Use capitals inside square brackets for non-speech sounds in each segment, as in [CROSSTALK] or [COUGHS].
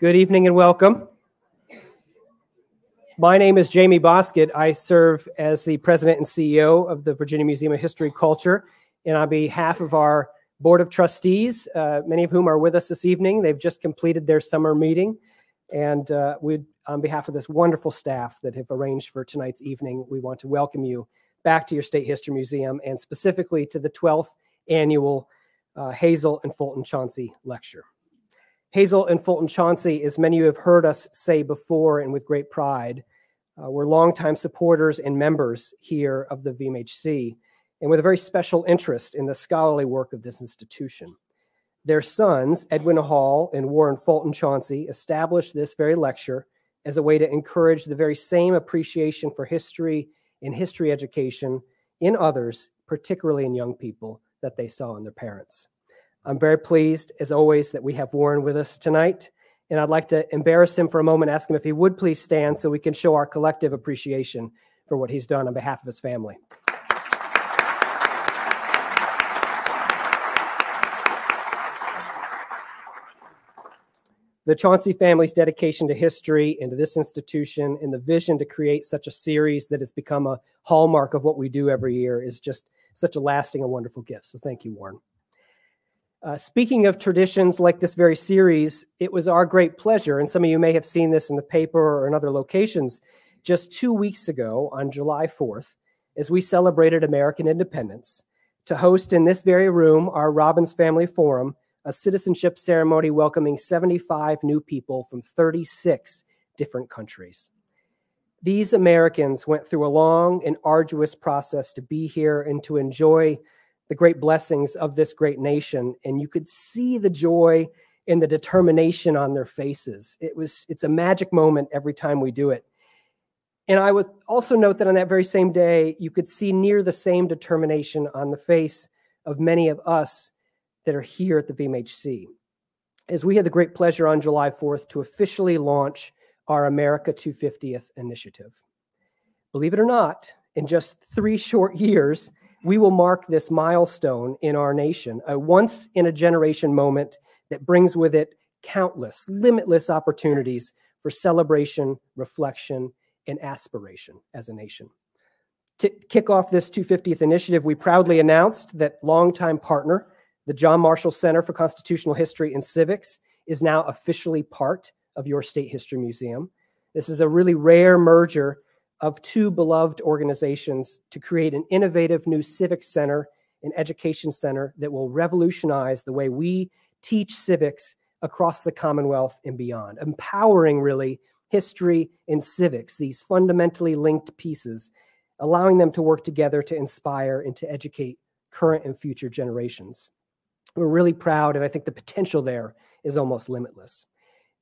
Good evening and welcome. My name is Jamie Bosket. I serve as the president and CEO of the Virginia Museum of History and Culture. And on behalf of our board of trustees, uh, many of whom are with us this evening, they've just completed their summer meeting. And uh, we, on behalf of this wonderful staff that have arranged for tonight's evening, we want to welcome you back to your State History Museum and specifically to the 12th annual uh, Hazel and Fulton Chauncey Lecture. Hazel and Fulton Chauncey, as many of you have heard us say before and with great pride, uh, we're longtime supporters and members here of the VMHC, and with a very special interest in the scholarly work of this institution. Their sons, Edwin Hall and Warren Fulton Chauncey, established this very lecture as a way to encourage the very same appreciation for history and history education in others, particularly in young people, that they saw in their parents. I'm very pleased, as always, that we have Warren with us tonight. And I'd like to embarrass him for a moment, ask him if he would please stand so we can show our collective appreciation for what he's done on behalf of his family. The Chauncey family's dedication to history and to this institution and the vision to create such a series that has become a hallmark of what we do every year is just such a lasting and wonderful gift. So thank you, Warren. Uh, speaking of traditions like this very series, it was our great pleasure, and some of you may have seen this in the paper or in other locations, just two weeks ago on July 4th, as we celebrated American independence, to host in this very room our Robbins Family Forum, a citizenship ceremony welcoming 75 new people from 36 different countries. These Americans went through a long and arduous process to be here and to enjoy the great blessings of this great nation. And you could see the joy and the determination on their faces. It was, it's a magic moment every time we do it. And I would also note that on that very same day, you could see near the same determination on the face of many of us that are here at the VMHC. As we had the great pleasure on July 4th to officially launch our America 250th initiative. Believe it or not, in just three short [LAUGHS] years, we will mark this milestone in our nation, a once in a generation moment that brings with it countless, limitless opportunities for celebration, reflection, and aspiration as a nation. To kick off this 250th initiative, we proudly announced that longtime partner, the John Marshall Center for Constitutional History and Civics, is now officially part of your State History Museum. This is a really rare merger of two beloved organizations to create an innovative new civic center and education center that will revolutionize the way we teach civics across the Commonwealth and beyond, empowering really history and civics, these fundamentally linked pieces, allowing them to work together to inspire and to educate current and future generations. We're really proud, and I think the potential there is almost limitless.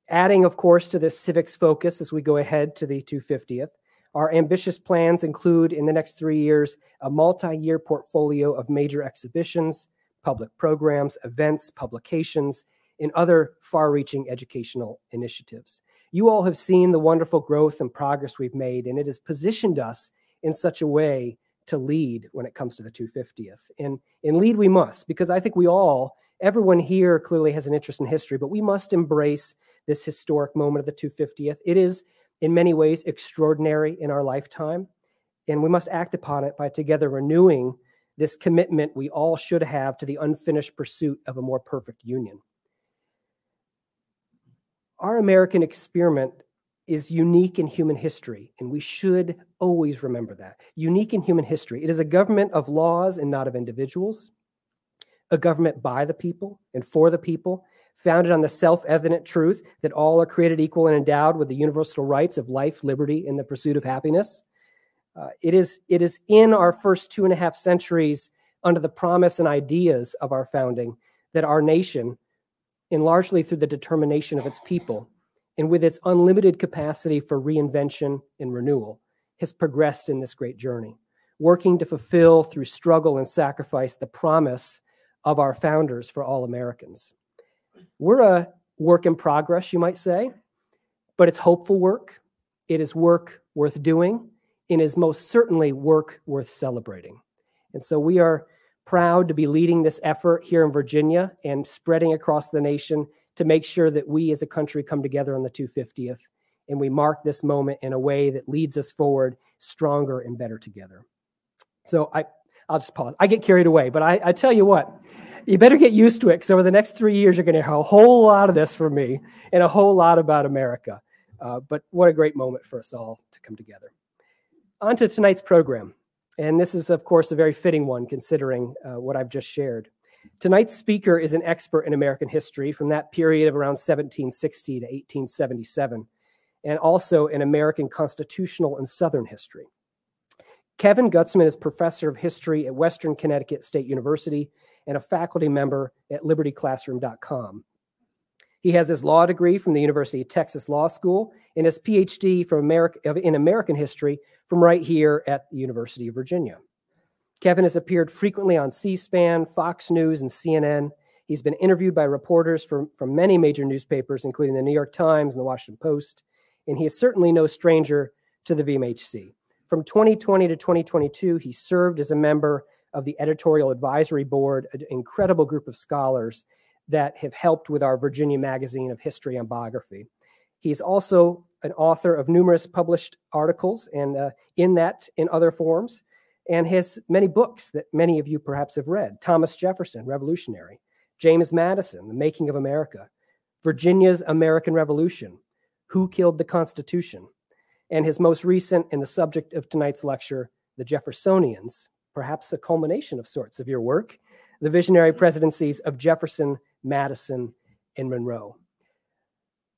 Adding, of course, to this civics focus as we go ahead to the 250th, our ambitious plans include in the next three years a multi year portfolio of major exhibitions, public programs, events, publications, and other far reaching educational initiatives. You all have seen the wonderful growth and progress we've made, and it has positioned us in such a way to lead when it comes to the 250th. And, and lead we must, because I think we all, everyone here clearly has an interest in history, but we must embrace this historic moment of the 250th. It is, in many ways, extraordinary in our lifetime, and we must act upon it by together renewing this commitment we all should have to the unfinished pursuit of a more perfect union. Our American experiment is unique in human history, and we should always remember that. Unique in human history. It is a government of laws and not of individuals, a government by the people and for the people, founded on the self evident truth that all are created equal and endowed with the universal rights of life, liberty, and the pursuit of happiness. Uh, it, is, it is in our first two and a half centuries, under the promise and ideas of our founding, that our nation, and largely through the determination of its people, and with its unlimited capacity for reinvention and renewal, has progressed in this great journey, working to fulfill through struggle and sacrifice the promise of our founders for all Americans. We're a work in progress, you might say, but it's hopeful work. It is work worth doing and is most certainly work worth celebrating. And so we are proud to be leading this effort here in Virginia and spreading across the nation to make sure that we as a country come together on the 250th and we mark this moment in a way that leads us forward stronger and better together. So I, I'll just pause. I get carried away, but I, I tell you what, you better get used to it because over the next three years, you're going to hear a whole lot of this from me and a whole lot about America. Uh, but what a great moment for us all to come together. On to tonight's program. And this is, of course, a very fitting one considering uh, what I've just shared. Tonight's speaker is an expert in American history from that period of around 1760 to 1877, and also in American constitutional and Southern history. Kevin Gutzman is professor of history at Western Connecticut State University and a faculty member at libertyclassroom.com. He has his law degree from the University of Texas Law School and his PhD from America, in American history from right here at the University of Virginia. Kevin has appeared frequently on C SPAN, Fox News, and CNN. He's been interviewed by reporters from, from many major newspapers, including the New York Times and the Washington Post, and he is certainly no stranger to the VMHC. From 2020 to 2022, he served as a member of the editorial advisory board, an incredible group of scholars that have helped with our Virginia Magazine of History and Biography. He's also an author of numerous published articles and uh, in that in other forms, and has many books that many of you perhaps have read. Thomas Jefferson, Revolutionary, James Madison, The Making of America, Virginia's American Revolution, Who Killed the Constitution, and his most recent and the subject of tonight's lecture, The Jeffersonians, perhaps a culmination of sorts of your work, the visionary presidencies of Jefferson, Madison, and Monroe.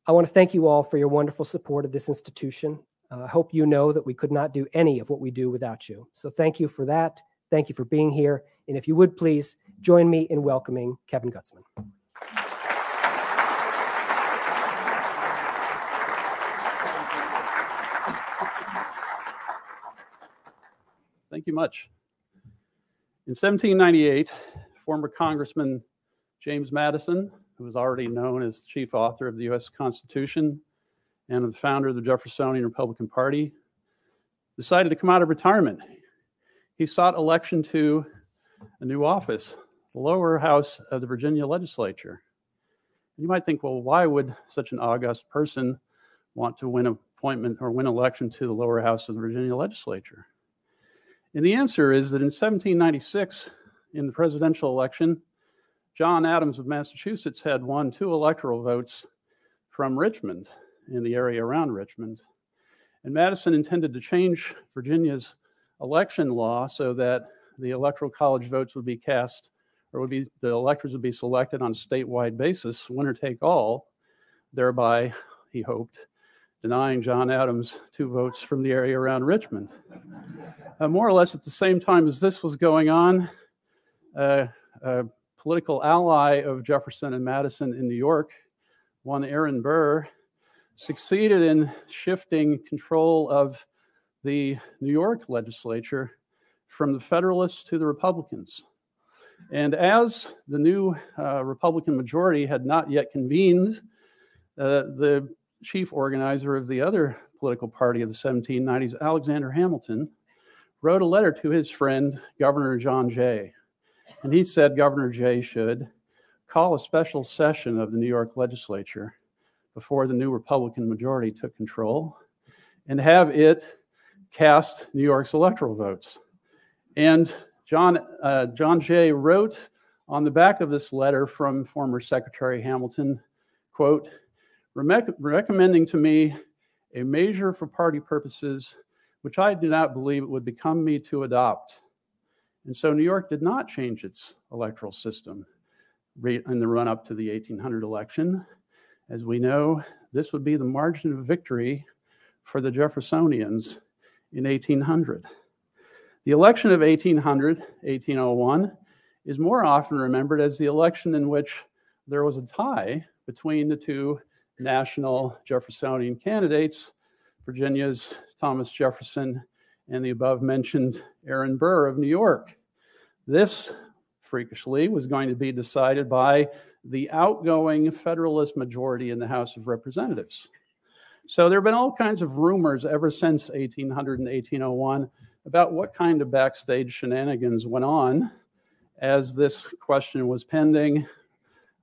I want to thank you all for your wonderful support of this institution. Uh, I hope you know that we could not do any of what we do without you. So thank you for that. Thank you for being here. And if you would please join me in welcoming Kevin Gutzman. Thank you much. In 1798, former Congressman James Madison, who was already known as chief author of the U.S. Constitution and the founder of the Jeffersonian Republican Party, decided to come out of retirement. He sought election to a new office, the lower house of the Virginia legislature. You might think, well, why would such an august person want to win appointment or win election to the lower house of the Virginia legislature? And the answer is that in 1796, in the presidential election, John Adams of Massachusetts had won two electoral votes from Richmond in the area around Richmond. And Madison intended to change Virginia's election law so that the electoral college votes would be cast or would be the electors would be selected on a statewide basis, winner take all, thereby, he hoped, denying John Adams two votes from the area around Richmond. Uh, more or less at the same time as this was going on, uh, uh, political ally of Jefferson and Madison in New York, one Aaron Burr, succeeded in shifting control of the New York legislature from the Federalists to the Republicans. And as the new uh, Republican majority had not yet convened, uh, the chief organizer of the other political party of the 1790s, Alexander Hamilton, wrote a letter to his friend, Governor John Jay. And he said Governor Jay should call a special session of the New York legislature before the new Republican majority took control and have it cast New York's electoral votes. And John, uh, John Jay wrote on the back of this letter from former Secretary Hamilton, quote, recommending to me a measure for party purposes which I do not believe it would become me to adopt and so New York did not change its electoral system in the run up to the 1800 election. As we know, this would be the margin of victory for the Jeffersonians in 1800. The election of 1800, 1801, is more often remembered as the election in which there was a tie between the two national Jeffersonian candidates, Virginia's Thomas Jefferson and the above mentioned Aaron Burr of New York. This, freakishly, was going to be decided by the outgoing Federalist majority in the House of Representatives. So there have been all kinds of rumors ever since 1800 and 1801 about what kind of backstage shenanigans went on as this question was pending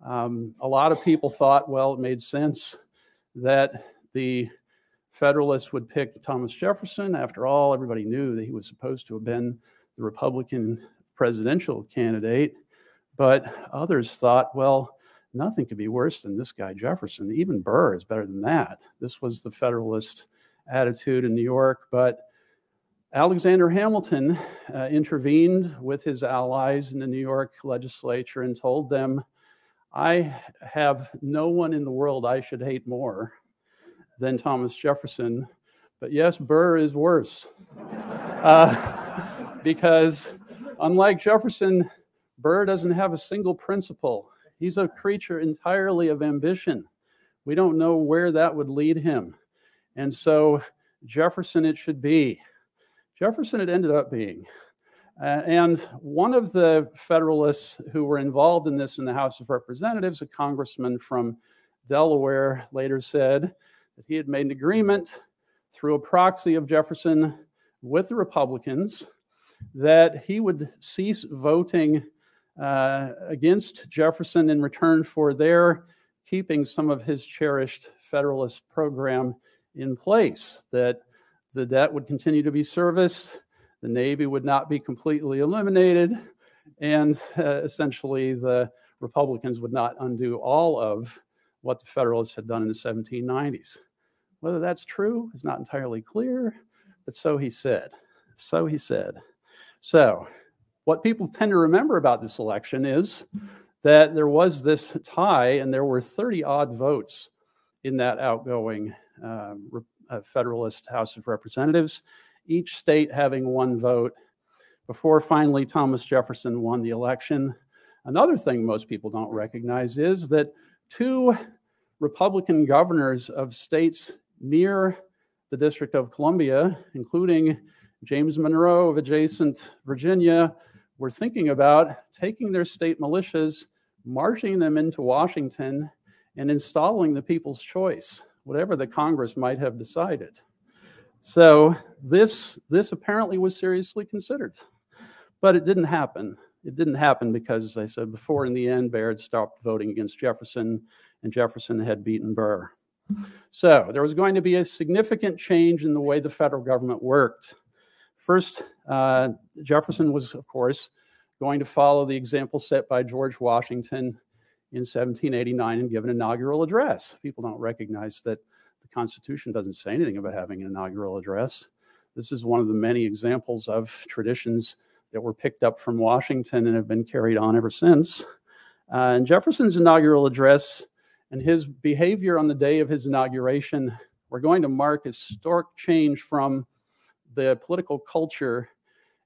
Um, a lot of people thought, well, it made sense that the Federalists would pick Thomas Jefferson. After all, everybody knew that he was supposed to have been the Republican presidential candidate. But others thought, well, nothing could be worse than this guy Jefferson. Even Burr is better than that. This was the Federalist attitude in New York. But Alexander Hamilton uh, intervened with his allies in the New York legislature and told them, I have no one in the world I should hate more than Thomas Jefferson. But yes, Burr is worse. Uh, [LAUGHS] because unlike Jefferson, Burr doesn't have a single principle. He's a creature entirely of ambition. We don't know where that would lead him. And so, Jefferson, it should be. Jefferson, it ended up being. Uh, and one of the Federalists who were involved in this in the House of Representatives, a congressman from Delaware, later said that he had made an agreement through a proxy of Jefferson with the Republicans that he would cease voting uh, against Jefferson in return for their keeping some of his cherished Federalist program in place, that the debt would continue to be serviced, the Navy would not be completely eliminated, and uh, essentially the Republicans would not undo all of what the Federalists had done in the 1790s. Whether that's true is not entirely clear, but so he said. So he said. So, what people tend to remember about this election is that there was this tie, and there were 30 odd votes in that outgoing uh, uh, Federalist House of Representatives, each state having one vote before finally Thomas Jefferson won the election. Another thing most people don't recognize is that two Republican governors of states near the District of Columbia, including James Monroe of adjacent Virginia, were thinking about taking their state militias, marching them into Washington, and installing the people's choice, whatever the Congress might have decided. So this, this apparently was seriously considered, but it didn't happen. It didn't happen because, as I said before, in the end, Bayard stopped voting against Jefferson, and Jefferson had beaten Burr. So there was going to be a significant change in the way the federal government worked. First, uh, Jefferson was, of course, going to follow the example set by George Washington in 1789 and give an inaugural address. People don't recognize that Constitution doesn't say anything about having an inaugural address. This is one of the many examples of traditions that were picked up from Washington and have been carried on ever since. Uh, and Jefferson's inaugural address and his behavior on the day of his inauguration were going to mark historic change from the political culture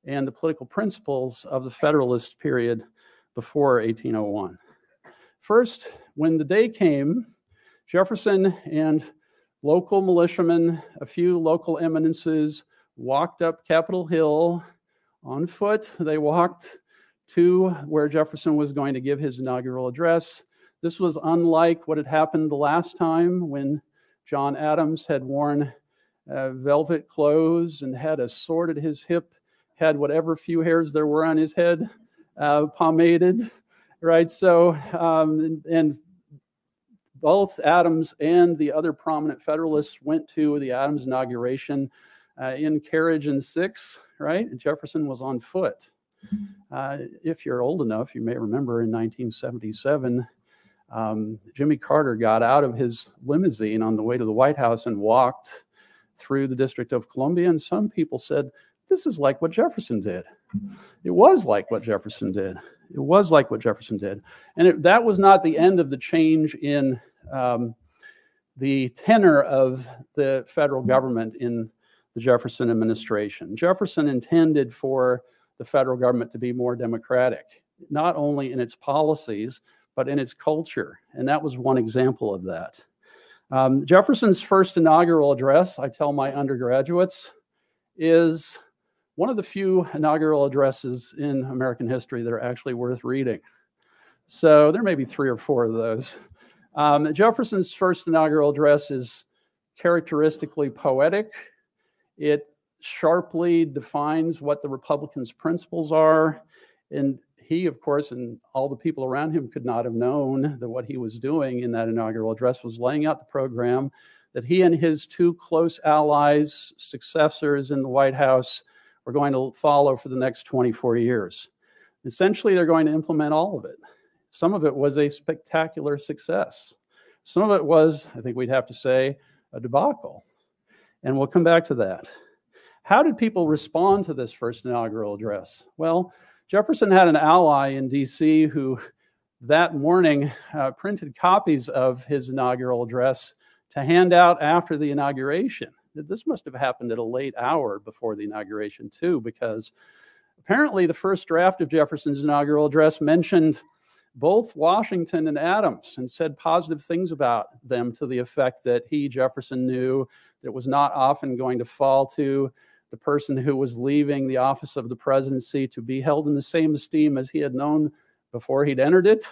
and the political principles of the Federalist period before 1801. First, when the day came, Jefferson and local militiamen, a few local eminences, walked up Capitol Hill on foot. They walked to where Jefferson was going to give his inaugural address. This was unlike what had happened the last time when John Adams had worn uh, velvet clothes and had a sword at his hip, had whatever few hairs there were on his head uh, pomaded, right? So, um, and, and both Adams and the other prominent Federalists went to the Adams inauguration uh, in carriage and six, right? And Jefferson was on foot. Uh, if you're old enough, you may remember in 1977, um, Jimmy Carter got out of his limousine on the way to the White House and walked through the District of Columbia. And some people said, this is like what Jefferson did. It was like what Jefferson did. It was like what Jefferson did. And it, that was not the end of the change in um, the tenor of the federal government in the Jefferson administration. Jefferson intended for the federal government to be more democratic, not only in its policies, but in its culture. And that was one example of that. Um, Jefferson's first inaugural address, I tell my undergraduates, is one of the few inaugural addresses in American history that are actually worth reading. So there may be three or four of those. Um, Jefferson's first inaugural address is characteristically poetic. It sharply defines what the Republicans' principles are, and he, of course, and all the people around him could not have known that what he was doing in that inaugural address was laying out the program that he and his two close allies, successors in the White House, were going to follow for the next 24 years. Essentially, they're going to implement all of it. Some of it was a spectacular success. Some of it was, I think we'd have to say, a debacle. And we'll come back to that. How did people respond to this first inaugural address? Well, Jefferson had an ally in DC who that morning uh, printed copies of his inaugural address to hand out after the inauguration. This must have happened at a late hour before the inauguration, too, because apparently the first draft of Jefferson's inaugural address mentioned both Washington and Adams and said positive things about them to the effect that he, Jefferson, knew that it was not often going to fall to the person who was leaving the office of the presidency to be held in the same esteem as he had known before he'd entered it.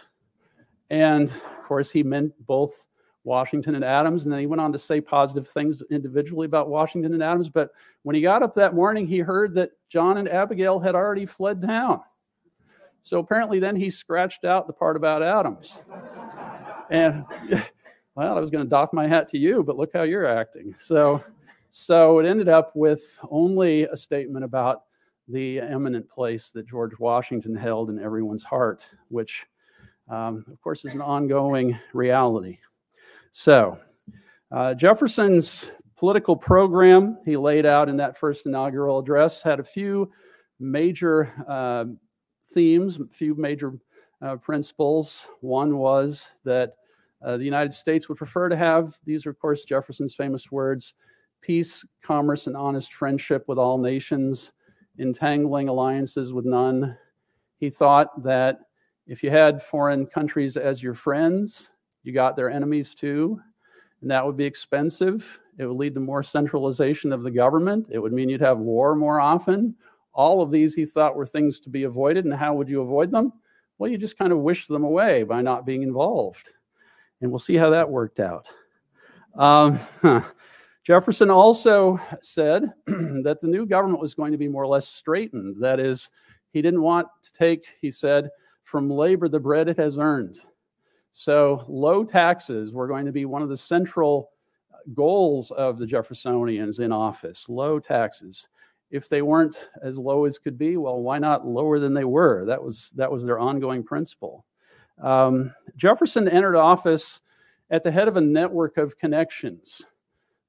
And of course, he meant both Washington and Adams. And then he went on to say positive things individually about Washington and Adams. But when he got up that morning, he heard that John and Abigail had already fled town. So apparently, then he scratched out the part about Adams. and [LAUGHS] well, I was going to doff my hat to you, but look how you're acting. So so it ended up with only a statement about the eminent place that George Washington held in everyone's heart, which, um, of course, is an ongoing reality. So, uh, Jefferson's political program he laid out in that first inaugural address had a few major uh, themes, a few major uh, principles. One was that uh, the United States would prefer to have, these are, of course, Jefferson's famous words, peace, commerce, and honest friendship with all nations, entangling alliances with none. He thought that if you had foreign countries as your friends, you got their enemies too, and that would be expensive. It would lead to more centralization of the government. It would mean you'd have war more often. All of these he thought were things to be avoided. And how would you avoid them? Well, you just kind of wish them away by not being involved. And we'll see how that worked out. Um, [LAUGHS] Jefferson also said [CLEARS THROAT] that the new government was going to be more or less straitened. That is, he didn't want to take, he said, from labor the bread it has earned. So, low taxes were going to be one of the central goals of the Jeffersonians in office low taxes. If they weren't as low as could be, well, why not lower than they were? That was, that was their ongoing principle. Um, Jefferson entered office at the head of a network of connections.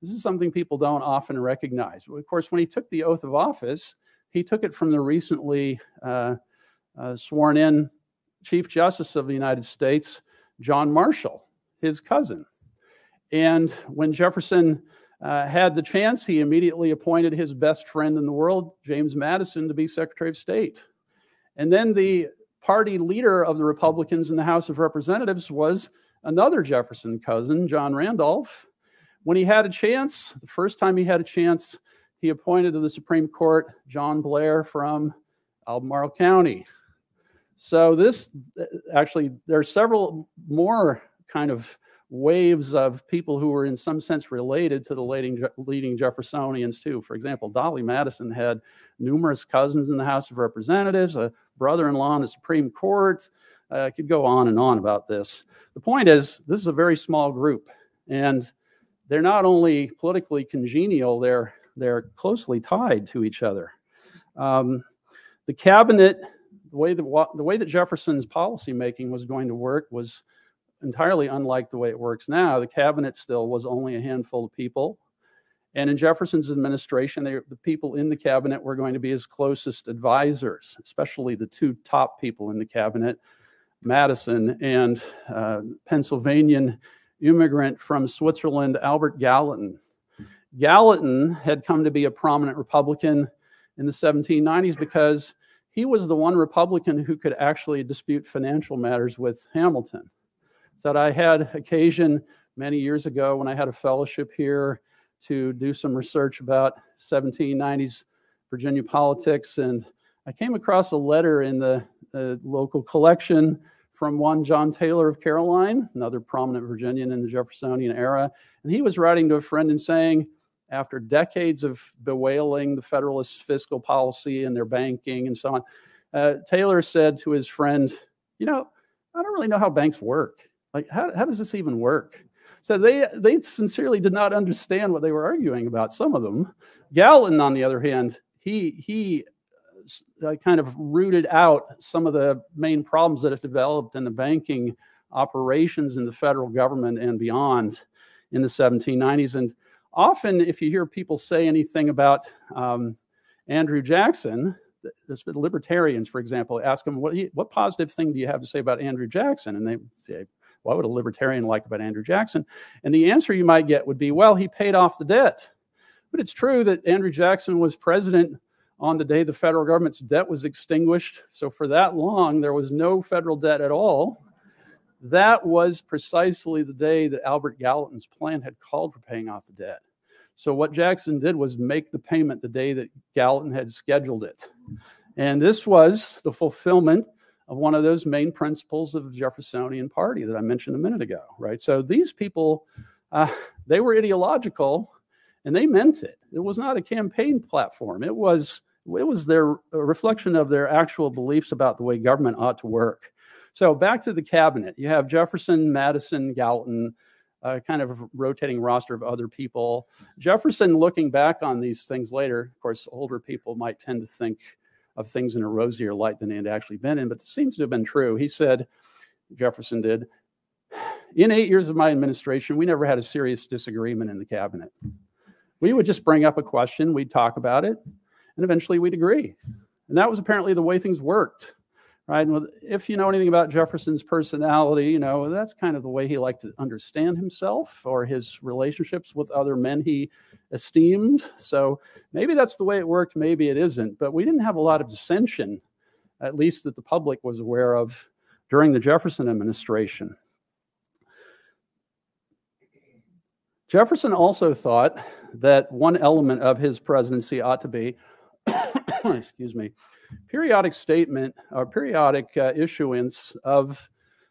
This is something people don't often recognize. Of course, when he took the oath of office, he took it from the recently uh, uh, sworn in Chief Justice of the United States, John Marshall, his cousin. And when Jefferson uh, had the chance, he immediately appointed his best friend in the world, James Madison, to be Secretary of State. And then the party leader of the Republicans in the House of Representatives was another Jefferson cousin, John Randolph. When he had a chance, the first time he had a chance, he appointed to the Supreme Court John Blair from Albemarle County. So, this actually, there are several more kind of waves of people who were in some sense related to the leading, leading Jeffersonians, too. For example, Dolley Madison had numerous cousins in the House of Representatives, a brother in law in the Supreme Court. Uh, I could go on and on about this. The point is, this is a very small group. And they're not only politically congenial, they're, they're closely tied to each other. Um, the cabinet, the way that, the way that Jefferson's policymaking was going to work was entirely unlike the way it works now. The cabinet still was only a handful of people. And in Jefferson's administration, they, the people in the cabinet were going to be his closest advisors, especially the two top people in the cabinet, Madison and uh, Pennsylvanian immigrant from Switzerland, Albert Gallatin. Gallatin had come to be a prominent Republican in the 1790s because he was the one Republican who could actually dispute financial matters with Hamilton. So I had occasion many years ago when I had a fellowship here to do some research about 1790s Virginia politics, and I came across a letter in the, the local collection from one John Taylor of Caroline, another prominent Virginian in the Jeffersonian era. And he was writing to a friend and saying, after decades of bewailing the Federalist fiscal policy and their banking and so on, uh, Taylor said to his friend, You know, I don't really know how banks work. Like, how, how does this even work? So they, they sincerely did not understand what they were arguing about, some of them. Gallatin, on the other hand, he, he uh, kind of rooted out some of the main problems that have developed in the banking operations in the federal government and beyond in the 1790s. And often, if you hear people say anything about um, Andrew Jackson, the libertarians, for example, ask them, what, what positive thing do you have to say about Andrew Jackson? And they say, what would a libertarian like about Andrew Jackson? And the answer you might get would be, well, he paid off the debt. But it's true that Andrew Jackson was president on the day the federal government's debt was extinguished. So for that long, there was no federal debt at all. That was precisely the day that Albert Gallatin's plan had called for paying off the debt. So what Jackson did was make the payment the day that Gallatin had scheduled it. And this was the fulfillment of one of those main principles of the Jeffersonian Party that I mentioned a minute ago, right? So these people, uh, they were ideological and they meant it. It was not a campaign platform. It was it was their reflection of their actual beliefs about the way government ought to work. So back to the cabinet, you have Jefferson, Madison, Gallatin, uh, kind of rotating roster of other people. Jefferson, looking back on these things later, of course, older people might tend to think of things in a rosier light than they had actually been in, but it seems to have been true. He said, Jefferson did, in eight years of my administration, we never had a serious disagreement in the cabinet. We would just bring up a question, we'd talk about it, and eventually we'd agree. And that was apparently the way things worked right? And if you know anything about Jefferson's personality, you know, that's kind of the way he liked to understand himself or his relationships with other men he esteemed. So maybe that's the way it worked, maybe it isn't. But we didn't have a lot of dissension, at least that the public was aware of during the Jefferson administration. Jefferson also thought that one element of his presidency ought to be, [COUGHS] excuse me, periodic statement or periodic uh, issuance of,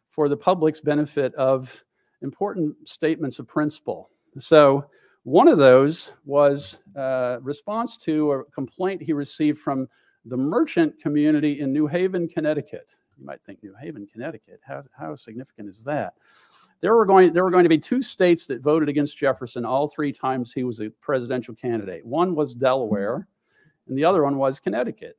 for the public's benefit, of important statements of principle. So, one of those was uh, response to a complaint he received from the merchant community in New Haven, Connecticut. You might think New Haven, Connecticut. How, how significant is that? There were going there were going to be two states that voted against Jefferson all three times he was a presidential candidate. One was Delaware, and the other one was Connecticut.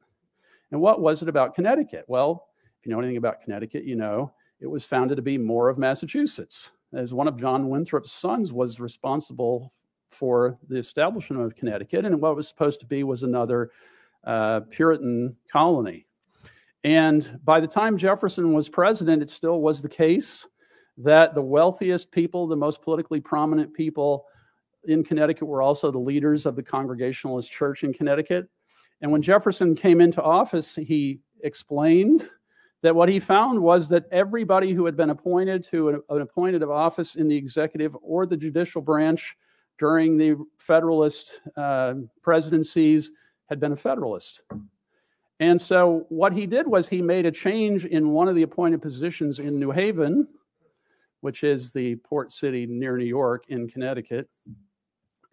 And what was it about Connecticut? Well, if you know anything about Connecticut, you know it was founded to be more of Massachusetts. As one of John Winthrop's sons was responsible for the establishment of Connecticut, and what was supposed to be was another uh, Puritan colony. And by the time Jefferson was president, it still was the case that the wealthiest people, the most politically prominent people in Connecticut, were also the leaders of the Congregationalist Church in Connecticut. And when Jefferson came into office, he explained that what he found was that everybody who had been appointed to an, an appointed office in the executive or the judicial branch during the Federalist uh, presidencies had been a Federalist. And so what he did was he made a change in one of the appointed positions in New Haven, which is the port city near New York in Connecticut.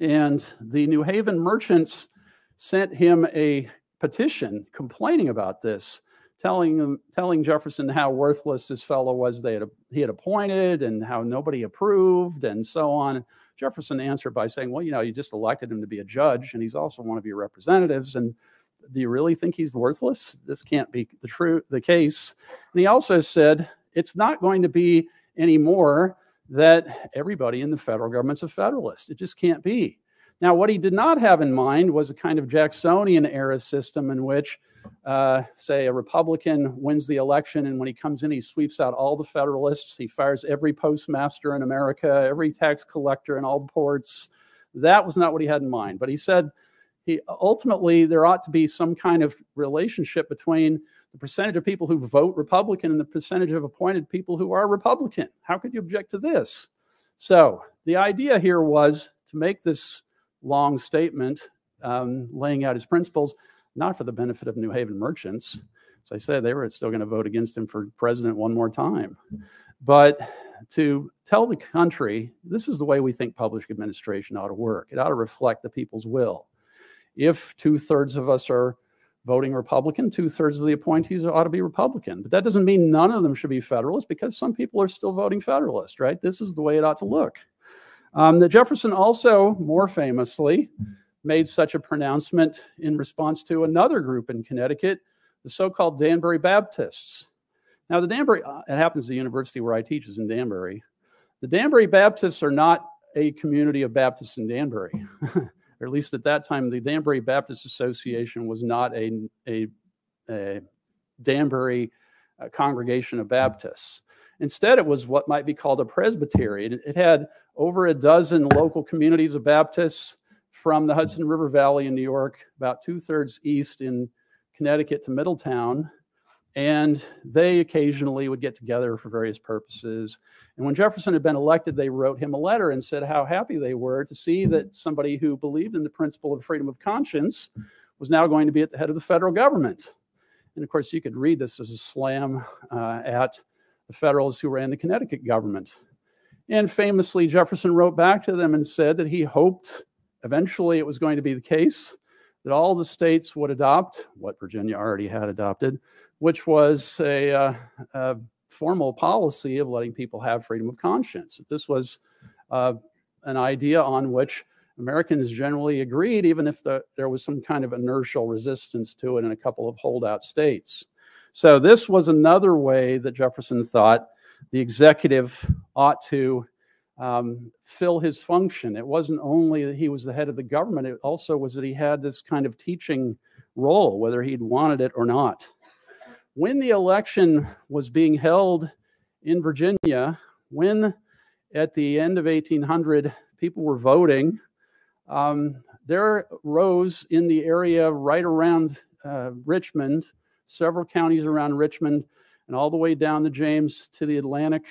And the New Haven merchants sent him a petition complaining about this, telling him, telling Jefferson how worthless this fellow was they had, he had appointed and how nobody approved and so on. Jefferson answered by saying, "Well, you know, you just elected him to be a judge, and he's also one of your representatives. And do you really think he's worthless? This can't be the true the case." And he also said, "It's not going to be anymore that everybody in the federal government's a federalist. It just can't be." Now, what he did not have in mind was a kind of Jacksonian era system in which, uh, say, a Republican wins the election, and when he comes in, he sweeps out all the Federalists. He fires every postmaster in America, every tax collector in all ports. That was not what he had in mind. But he said he ultimately there ought to be some kind of relationship between the percentage of people who vote Republican and the percentage of appointed people who are Republican. How could you object to this? So the idea here was to make this long statement um, laying out his principles, not for the benefit of New Haven merchants. As I said, they were still going to vote against him for president one more time. But to tell the country, this is the way we think public administration ought to work. It ought to reflect the people's will. If two thirds of us are voting Republican. Two thirds of the appointees ought to be Republican. But that doesn't mean none of them should be Federalist because some people are still voting Federalist, right? This is the way it ought to look. Um, the Jefferson also, more famously, made such a pronouncement in response to another group in Connecticut, the so called Danbury Baptists. Now, the Danbury, uh, it happens the university where I teach is in Danbury. The Danbury Baptists are not a community of Baptists in Danbury. [LAUGHS] or at least at that time, the Danbury Baptist Association was not a, a, a Danbury uh, congregation of Baptists. Instead, it was what might be called a presbytery. It, had over a dozen local communities of Baptists from the Hudson River Valley in New York, about two thirds east in Connecticut to Middletown, and they occasionally would get together for various purposes. And when Jefferson had been elected, they wrote him a letter and said how happy they were to see that somebody who believed in the principle of freedom of conscience was now going to be at the head of the federal government. And of course, you could read this as a slam uh, at the Federalists who ran the Connecticut government. And famously, Jefferson wrote back to them and said that he hoped eventually it was going to be the case that all the states would adopt what Virginia already had adopted, which was a, uh, a formal policy of letting people have freedom of conscience. This was uh, an idea on which Americans generally agreed, even if the, there was some kind of inertial resistance to it in a couple of holdout states. So, this was another way that Jefferson thought the executive ought to um, fill his function. It wasn't only that he was the head of the government, it also was that he had this kind of teaching role, whether he'd wanted it or not when the election was being held in Virginia, when at the end of 1800 people were voting, um, there rose in the area right around uh, Richmond, several counties around Richmond, and all the way down the James to the Atlantic,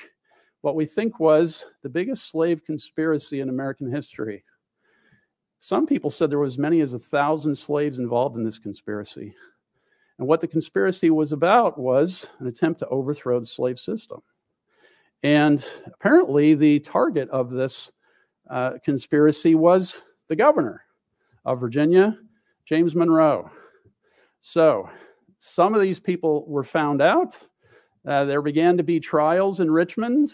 what we think was the biggest slave conspiracy in American history. Some people said there was as many as a thousand slaves involved in this conspiracy. And what the conspiracy was about was an attempt to overthrow the slave system. And apparently, the target of this uh, conspiracy was the governor of Virginia, James Monroe. So, some of these people were found out. Uh, there began to be trials in Richmond.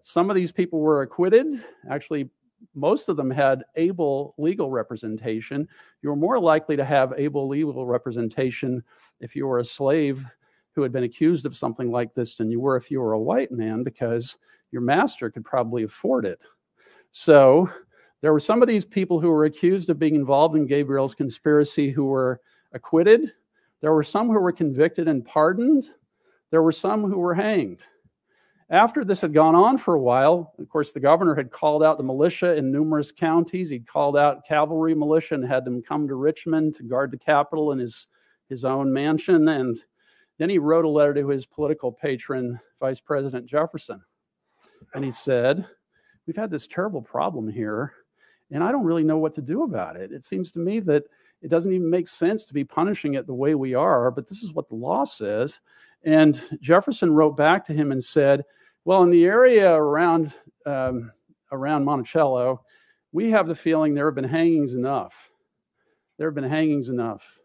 Some of these people were acquitted. Actually, most of them had able legal representation. You were more likely to have able legal representation if you were a slave who had been accused of something like this than you were if you were a white man because your master could probably afford it. So there were some of these people who were accused of being involved in Gabriel's conspiracy who were acquitted. There were some who were convicted and pardoned. There were some who were hanged. After this had gone on for a while, of course, the governor had called out the militia in numerous counties. He'd called out cavalry militia and had them come to Richmond to guard the Capitol in his, his own mansion. And then he wrote a letter to his political patron, Vice President Jefferson. And he said, We've had this terrible problem here, and I don't really know what to do about it. It seems to me that it doesn't even make sense to be punishing it the way we are, but this is what the law says. And Jefferson wrote back to him and said, well, in the area around um, around Monticello, we have the feeling there have been hangings enough. There have been hangings enough,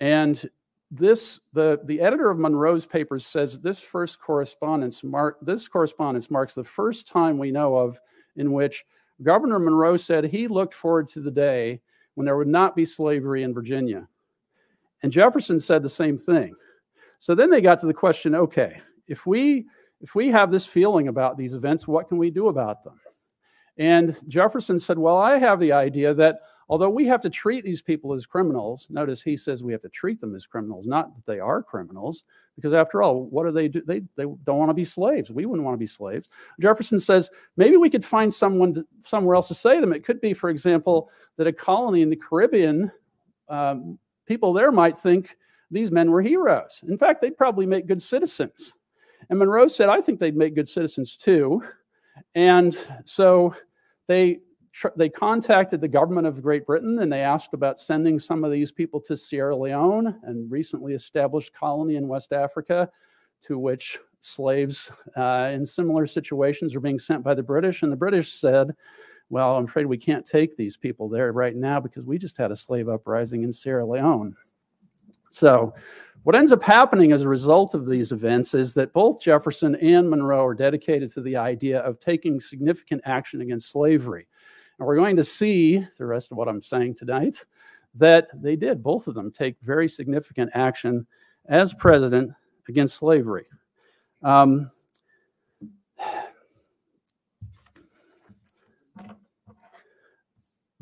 and this the the editor of Monroe's papers says this first correspondence mark this correspondence marks the first time we know of in which Governor Monroe said he looked forward to the day when there would not be slavery in Virginia. And Jefferson said the same thing. So then they got to the question okay, if we if we have this feeling about these events, what can we do about them? And Jefferson said, Well, I have the idea that although we have to treat these people as criminals, notice he says we have to treat them as criminals, not that they are criminals, because after all, what do they do? They, they don't want to be slaves. We wouldn't want to be slaves. Jefferson says maybe we could find someone to, somewhere else to say them. It could be, for example, that a colony in the Caribbean, um, people there might think these men were heroes. In fact, they'd probably make good citizens. And Monroe said, I think they'd make good citizens too. And so they they contacted the government of Great Britain and they asked about sending some of these people to Sierra Leone, and recently established colony in West Africa, to which slaves uh, in similar situations were being sent by the British. And the British said, Well, I'm afraid we can't take these people there right now because we just had a slave uprising in Sierra Leone. So, what ends up happening as a result of these events is that both Jefferson and Monroe are dedicated to the idea of taking significant action against slavery. And we're going to see the rest of what I'm saying tonight that they did, both of them, take very significant action as president against slavery. Um,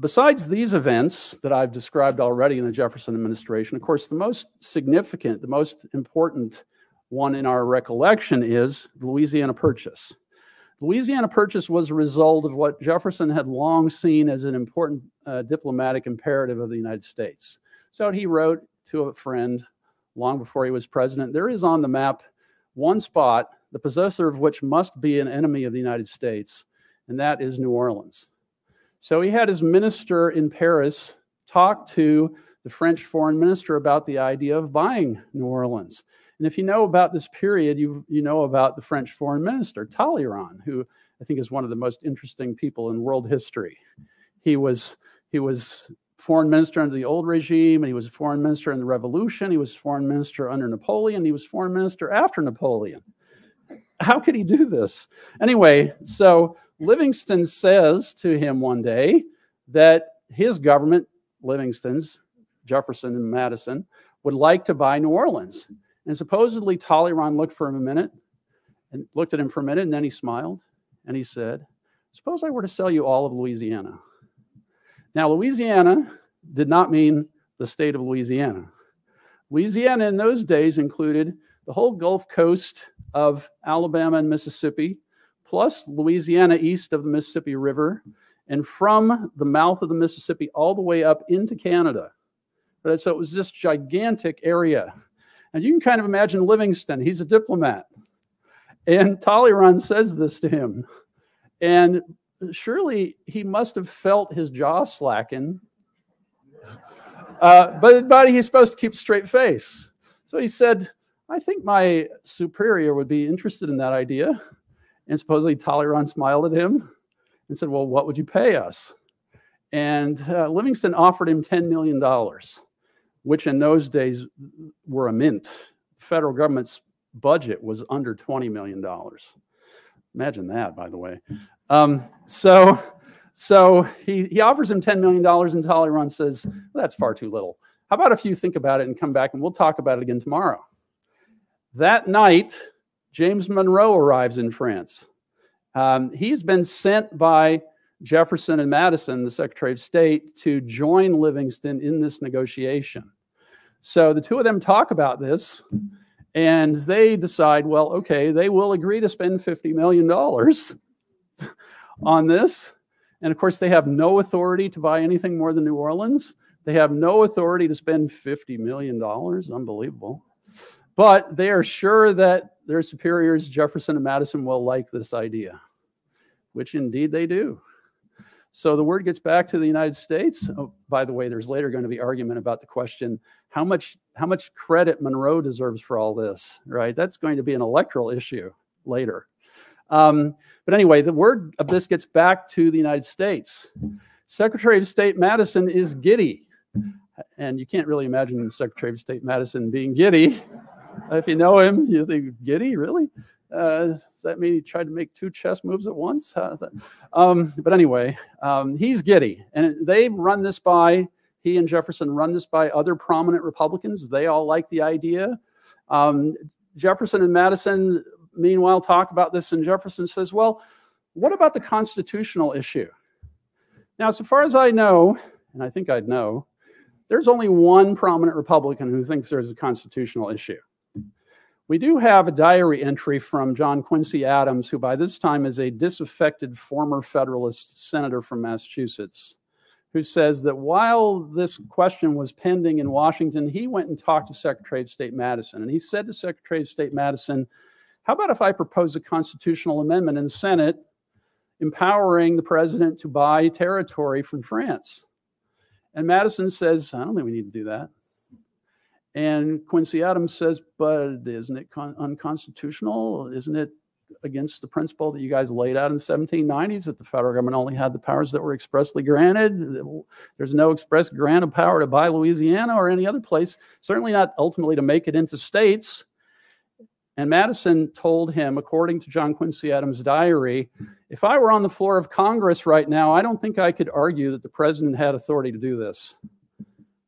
Besides these events that I've described already in the Jefferson administration, of course, the most significant, the most important one in our recollection is the Louisiana Purchase. Louisiana Purchase was a result of what Jefferson had long seen as an important uh, diplomatic imperative of the United States. So he wrote to a friend long before he was president there is on the map one spot, the possessor of which must be an enemy of the United States, and that is New Orleans. So he had his minister in Paris talk to the French foreign minister about the idea of buying New Orleans. And if you know about this period, you, you know about the French foreign minister, Talleyrand, who I think is one of the most interesting people in world history. He was, he was foreign minister under the old regime, and he was foreign minister in the revolution. He was foreign minister under Napoleon. He was foreign minister after Napoleon. How could he do this? Anyway, so Livingston says to him one day that his government, Livingston's, Jefferson and Madison, would like to buy New Orleans. And supposedly Talleyrand looked for him a minute and looked at him for a minute, and then he smiled and he said, Suppose I were to sell you all of Louisiana. Now, Louisiana did not mean the state of Louisiana. Louisiana in those days included the whole Gulf Coast of Alabama and Mississippi, plus Louisiana east of the Mississippi River, and from the mouth of the Mississippi all the way up into Canada. So it was this gigantic area. And you can kind of imagine Livingston, he's a diplomat. And Talleyrand says this to him. And surely he must have felt his jaw slacken. Uh, but, but he's supposed to keep a straight face. So he said, I think my superior would be interested in that idea. And supposedly Talleyrand smiled at him and said, Well, what would you pay us? And uh, Livingston offered him $10 million, which in those days were a mint. The federal government's budget was under $20 million. Imagine that, by the way. Um, so so he, he offers him $10 million, and Talleyrand says, well, That's far too little. How about if you think about it and come back and we'll talk about it again tomorrow? That night, James Monroe arrives in France. Um, he's been sent by Jefferson and Madison, the Secretary of State, to join Livingston in this negotiation. So the two of them talk about this, and they decide, well, okay, they will agree to spend $50 million [LAUGHS] on this. And of course, they have no authority to buy anything more than New Orleans. They have no authority to spend $50 million. Unbelievable. But they are sure that their superiors, Jefferson and Madison, will like this idea, which indeed they do. So the word gets back to the United States. Oh, by the way, there's later going to be argument about the question how much how much credit Monroe deserves for all this, right? That's going to be an electoral issue later. Um, but anyway, the word of this gets back to the United States. Secretary of State Madison is giddy. And you can't really imagine Secretary of State Madison being giddy if you know him, you think, giddy, really? Uh, does that mean he tried to make two chess moves at once? Um, but anyway, um, he's giddy. And they run this by, he and Jefferson run this by other prominent Republicans. They all like the idea. Um, Jefferson and Madison, meanwhile, talk about this, and Jefferson says, well, what about the constitutional issue? Now, so far as I know, and I think I'd know, there's only one prominent Republican who thinks there's a constitutional issue. We do have a diary entry from John Quincy Adams, who by this time is a disaffected former Federalist senator from Massachusetts, who says that while this question was pending in Washington, he went and talked to Secretary of State Madison. And he said to Secretary of State Madison, How about if I propose a constitutional amendment in the Senate empowering the president to buy territory from France? And Madison says, I don't think we need to do that. And Quincy Adams says, but isn't it con- unconstitutional? Isn't it against the principle that you guys laid out in the 1790s that the federal government only had the powers that were expressly granted. There's no express grant of power to buy Louisiana or any other place, certainly not ultimately to make it into states. And Madison told him, according to John Quincy Adams' diary, if I were on the floor of Congress right now, I don't think I could argue that the president had authority to do this.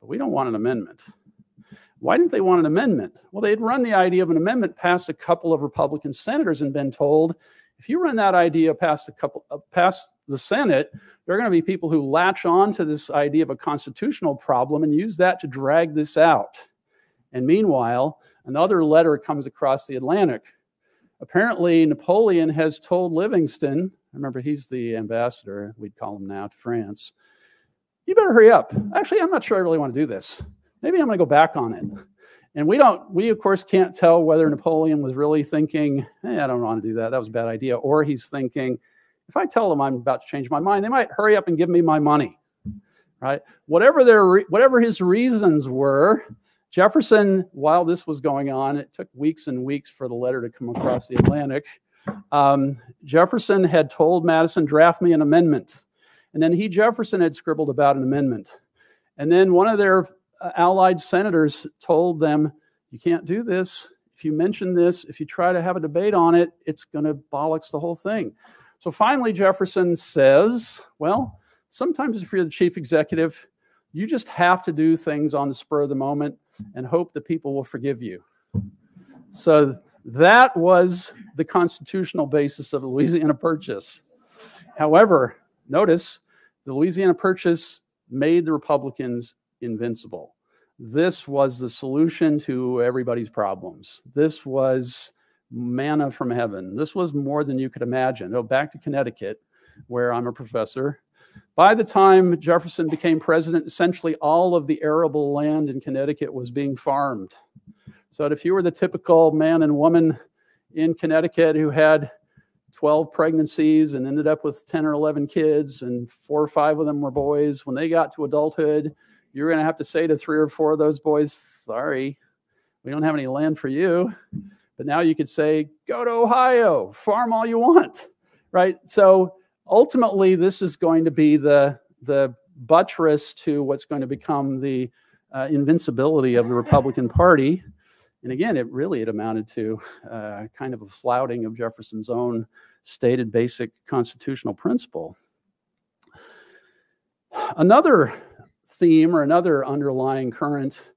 But we don't want an amendment. Why didn't they want an amendment? Well, they had run the idea of an amendment past a couple of Republican senators and been told, if you run that idea past a couple uh, past the Senate, there are going to be people who latch on to this idea of a constitutional problem and use that to drag this out. And meanwhile, another letter comes across the Atlantic. Apparently, Napoleon has told Livingston, remember he's the ambassador, we'd call him now to France, you better hurry up. Actually, I'm not sure I really want to do this maybe I'm going to go back on it. And we don't, we of course can't tell whether Napoleon was really thinking, hey, I don't want to do that. That was a bad idea. Or he's thinking, if I tell them I'm about to change my mind, they might hurry up and give me my money. Right? Whatever their, whatever his reasons were, Jefferson, while this was going on, it took weeks and weeks for the letter to come across the Atlantic. Um, Jefferson had told Madison, draft me an amendment. And then he, Jefferson, had scribbled about an amendment. And then one of their Uh, allied senators told them, you can't do this. If you mention this, if you try to have a debate on it, it's going to bollocks the whole thing. So finally, Jefferson says, well, sometimes if you're the chief executive, you just have to do things on the spur of the moment and hope that people will forgive you. So that was the constitutional basis of the Louisiana Purchase. However, notice the Louisiana Purchase made the Republicans invincible. This was the solution to everybody's problems. This was manna from heaven. This was more than you could imagine. Oh, back to Connecticut, where I'm a professor. By the time Jefferson became president, essentially all of the arable land in Connecticut was being farmed. So if you were the typical man and woman in Connecticut who had 12 pregnancies and ended up with 10 or 11 kids, and four or five of them were boys, when they got to adulthood, you're going to have to say to three or four of those boys, sorry, we don't have any land for you. But now you could say, go to Ohio, farm all you want, right? So ultimately, this is going to be the, the buttress to what's going to become the uh, invincibility of the Republican Party. And again, it really it amounted to uh, kind of a flouting of Jefferson's own stated basic constitutional principle. Another theme or another underlying current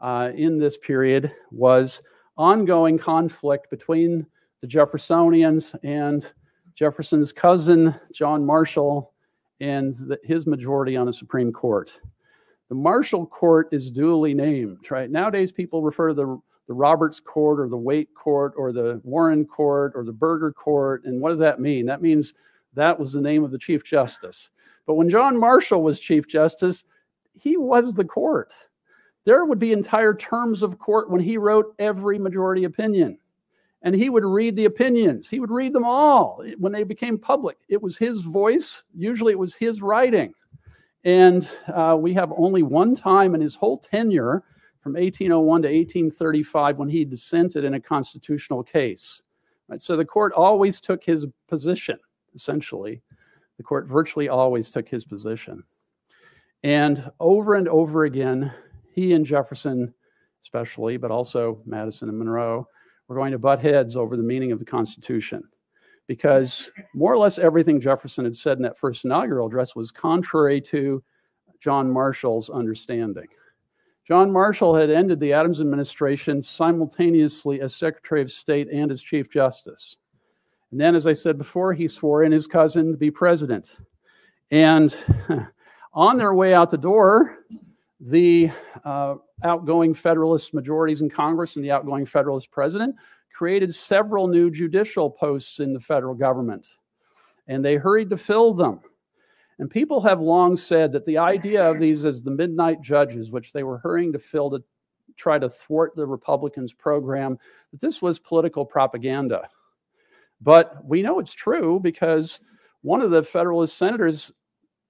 uh, in this period was ongoing conflict between the Jeffersonians and Jefferson's cousin, John Marshall, and the, his majority on the Supreme Court. The Marshall Court is duly named, right? Nowadays, people refer to the, the Roberts Court or the Waite Court or the Warren Court or the Burger Court. And what does that mean? That means that was the name of the Chief Justice. But when John Marshall was Chief Justice, he was the court. There would be entire terms of court when he wrote every majority opinion. And he would read the opinions. He would read them all when they became public. It was his voice. Usually it was his writing. And uh, we have only one time in his whole tenure from 1801 to 1835 when he dissented in a constitutional case. Right? So the court always took his position, essentially. The court virtually always took his position. And over and over again, he and Jefferson, especially, but also Madison and Monroe, were going to butt heads over the meaning of the Constitution. Because more or less everything Jefferson had said in that first inaugural address was contrary to John Marshall's understanding. John Marshall had ended the Adams administration simultaneously as Secretary of State and as Chief Justice. And then, as I said before, he swore in his cousin to be president. And [LAUGHS] On their way out the door, the uh, outgoing Federalist majorities in Congress and the outgoing Federalist president created several new judicial posts in the federal government, and they hurried to fill them. And people have long said that the idea of these as the midnight judges, which they were hurrying to fill to try to thwart the Republicans' program, that this was political propaganda. But we know it's true because one of the Federalist senators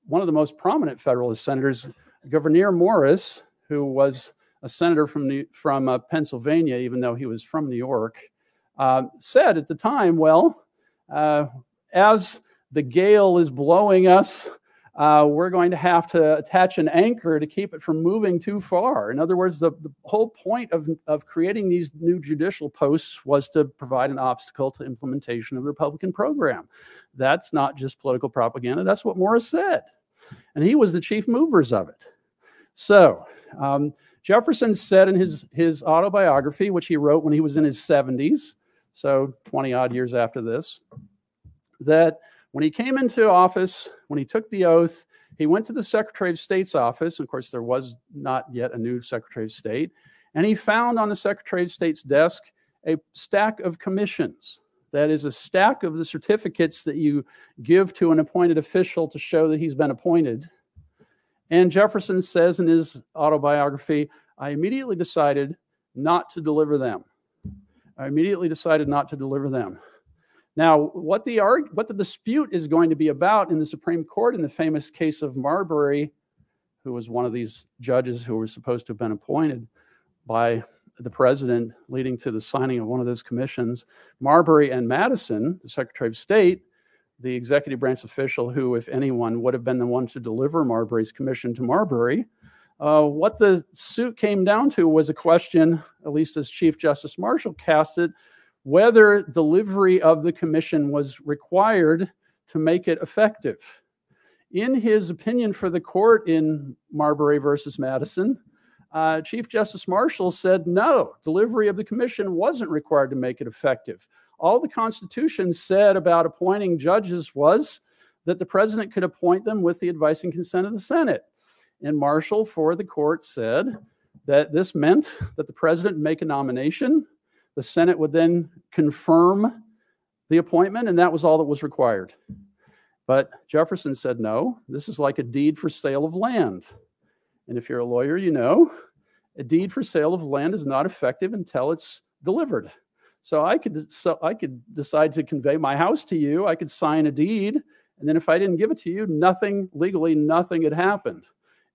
one of the most prominent Federalist senators, Gouverneur Morris, who was a senator from New, from uh, Pennsylvania, even though he was from New York, uh, said at the time, well, uh, as the gale is blowing us, uh, we're going to have to attach an anchor to keep it from moving too far. In other words, the, the whole point of, of creating these new judicial posts was to provide an obstacle to implementation of the Republican program. That's not just political propaganda, that's what Morris said. And he was the chief movers of it. So, um, Jefferson said in his, his autobiography, which he wrote when he was in his 70s, so 20 odd years after this, that when he came into office, when he took the oath, he went to the Secretary of State's office. Of course, there was not yet a new Secretary of State. And he found on the Secretary of State's desk a stack of commissions. That is a stack of the certificates that you give to an appointed official to show that he's been appointed. And Jefferson says in his autobiography, I immediately decided not to deliver them. I immediately decided not to deliver them. Now, what the, arg- what the dispute is going to be about in the Supreme Court in the famous case of Marbury, who was one of these judges who were supposed to have been appointed by the president, leading to the signing of one of those commissions, Marbury and Madison, the Secretary of State, the executive branch official who, if anyone, would have been the one to deliver Marbury's commission to Marbury. Uh, what the suit came down to was a question, at least as Chief Justice Marshall cast it, whether delivery of the commission was required to make it effective. In his opinion for the court in Marbury versus Madison, uh, Chief Justice Marshall said no, delivery of the commission wasn't required to make it effective. All the Constitution said about appointing judges was that the president could appoint them with the advice and consent of the Senate. And Marshall for the court said that this meant that the president make a nomination the Senate would then confirm the appointment, and that was all that was required. But Jefferson said, no, this is like a deed for sale of land. And if you're a lawyer, you know a deed for sale of land is not effective until it's delivered. So I could so I could decide to convey my house to you. I could sign a deed, and then if I didn't give it to you, nothing legally, nothing had happened.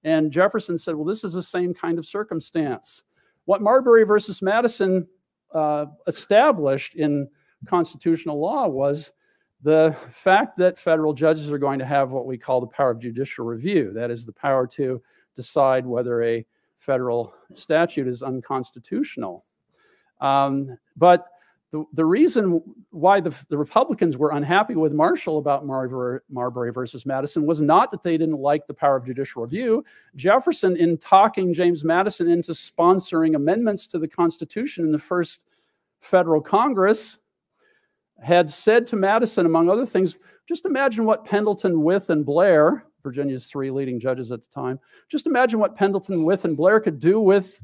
And Jefferson said, "Well, this is the same kind of circumstance." What Marbury versus Madison uh, established in constitutional law was the fact that federal judges are going to have what we call the power of judicial review. That is the power to decide whether a federal statute is unconstitutional. Um, but the, the reason why the, the Republicans were unhappy with Marshall about Marbury, Marbury versus Madison was not that they didn't like the power of judicial review. Jefferson, in talking James Madison into sponsoring amendments to the Constitution in the first federal Congress, had said to Madison, among other things, just imagine what Pendleton, Wythe, and Blair, Virginia's three leading judges at the time, just imagine what Pendleton, Wythe, and Blair could do with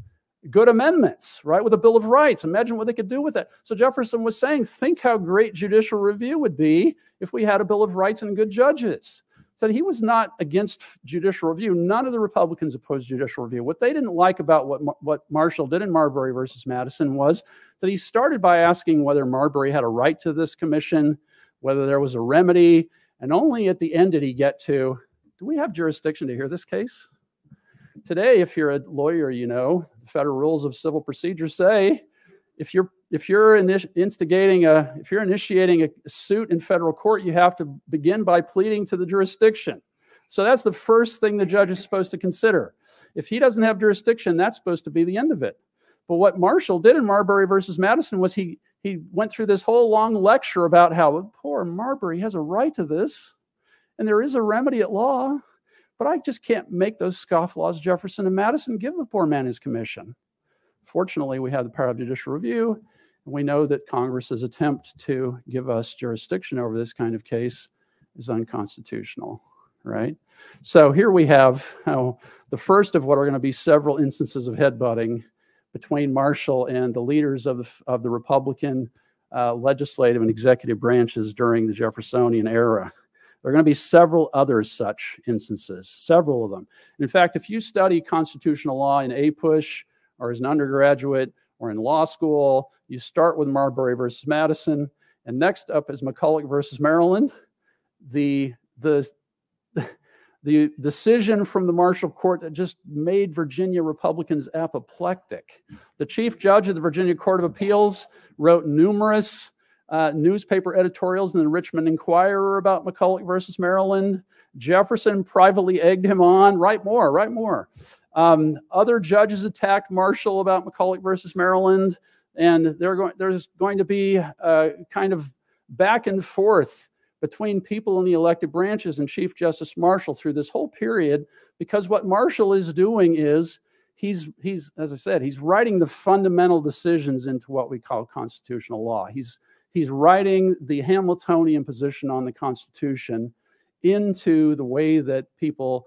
good amendments, right? With a Bill of Rights. Imagine what they could do with it. So Jefferson was saying, think how great judicial review would be if we had a Bill of Rights and good judges. So he was not against judicial review. None of the Republicans opposed judicial review. What they didn't like about what, what Marshall did in Marbury versus Madison was that he started by asking whether Marbury had a right to this commission, whether there was a remedy, and only at the end did he get to, do we have jurisdiction to hear this case? Today, if you're a lawyer, you know, the federal rules of civil procedure say if you're if you're instigating a if you're initiating a suit in federal court, you have to begin by pleading to the jurisdiction. So that's the first thing the judge is supposed to consider. If he doesn't have jurisdiction, that's supposed to be the end of it. But what Marshall did in Marbury versus Madison was he he went through this whole long lecture about how poor Marbury has a right to this, and there is a remedy at law. But I just can't make those scofflaws Jefferson and Madison give the poor man his commission. Fortunately, we have the power of judicial review, and we know that Congress's attempt to give us jurisdiction over this kind of case is unconstitutional, right? So here we have how the first of what are going to be several instances of headbutting between Marshall and the leaders of the, of the Republican uh, legislative and executive branches during the Jeffersonian era. There are going to be several other such instances, several of them. In fact, if you study constitutional law in APUSH or as an undergraduate or in law school, you start with Marbury versus Madison, and next up is McCulloch versus Maryland. The, the, [LAUGHS] the decision from the Marshall Court that just made Virginia Republicans apoplectic. The chief judge of the Virginia Court of Appeals wrote numerous uh, newspaper editorials in the Richmond Enquirer about McCulloch versus Maryland. Jefferson privately egged him on, write more, write more. Um, other judges attacked Marshall about McCulloch versus Maryland, and going, there's going to be a kind of back and forth between people in the elected branches and Chief Justice Marshall through this whole period, because what Marshall is doing is he's he's as I said, he's writing the fundamental decisions into what we call constitutional law. He's he's writing the Hamiltonian position on the Constitution into the way that people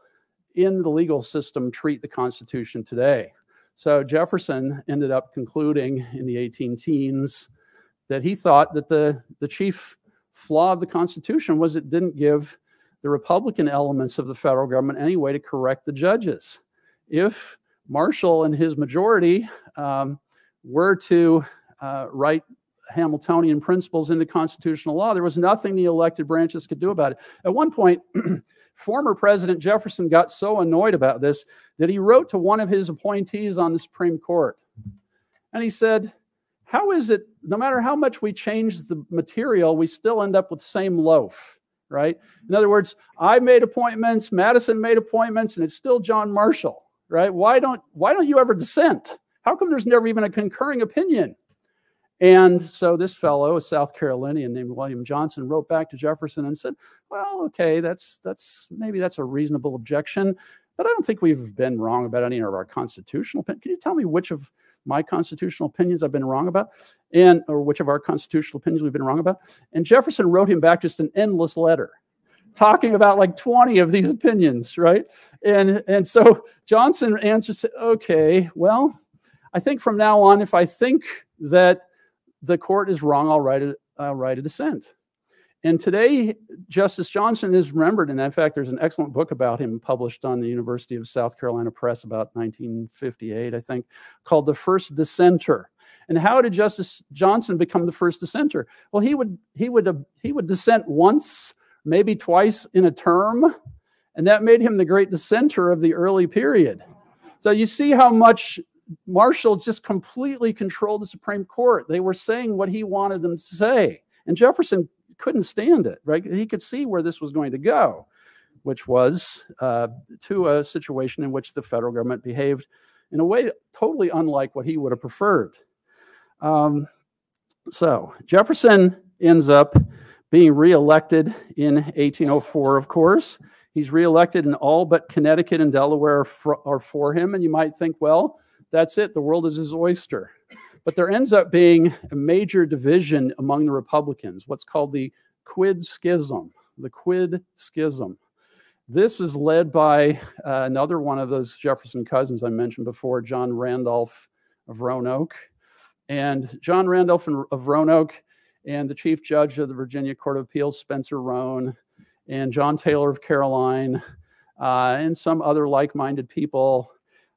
in the legal system treat the Constitution today. So Jefferson ended up concluding in the 18 teens that he thought that the, the chief flaw of the Constitution was it didn't give the Republican elements of the federal government any way to correct the judges. If Marshall and his majority um, were to uh, write Hamiltonian principles into constitutional law. There was nothing the elected branches could do about it. At one point, [CLEARS THROAT] former President Jefferson got so annoyed about this that he wrote to one of his appointees on the Supreme Court. And he said, How is it, no matter how much we change the material, we still end up with the same loaf, right? In other words, I made appointments, Madison made appointments, and it's still John Marshall, right? Why don't, why don't you ever dissent? How come there's never even a concurring opinion? And so this fellow, a South Carolinian named William Johnson, wrote back to Jefferson and said, "Well, okay, that's that's maybe that's a reasonable objection, but I don't think we've been wrong about any of our constitutional. Can you tell me which of my constitutional opinions I've been wrong about, and or which of our constitutional opinions we've been wrong about?" And Jefferson wrote him back just an endless letter talking about like 20 of these opinions, right? And and so Johnson answers, "Okay, well, I think from now on, if I think that the court is wrong, I'll write a, I'll write a dissent. And today, Justice Johnson is remembered, and in fact, there's an excellent book about him published on the University of South Carolina Press about 1958, I think, called The First Dissenter. And how did Justice Johnson become the first dissenter? Well, he would he would he would dissent once, maybe twice in a term, and that made him the great dissenter of the early period. So you see how much Marshall just completely controlled the Supreme Court. They were saying what he wanted them to say. And Jefferson couldn't stand it, right? He could see where this was going to go, which was uh, to a situation in which the federal government behaved in a way totally unlike what he would have preferred. Um, so Jefferson ends up being reelected in 1804, of course. He's reelected in all but Connecticut and Delaware for, are for him. And you might think, well, that's it. The world is his oyster. But there ends up being a major division among the Republicans, what's called the Quid Schism. The Quid Schism. This is led by uh, another one of those Jefferson cousins I mentioned before, John Randolph of Roanoke. And John Randolph of Roanoke and the Chief Judge of the Virginia Court of Appeals, Spencer Roane, and John Taylor of Caroline, uh, and some other like minded people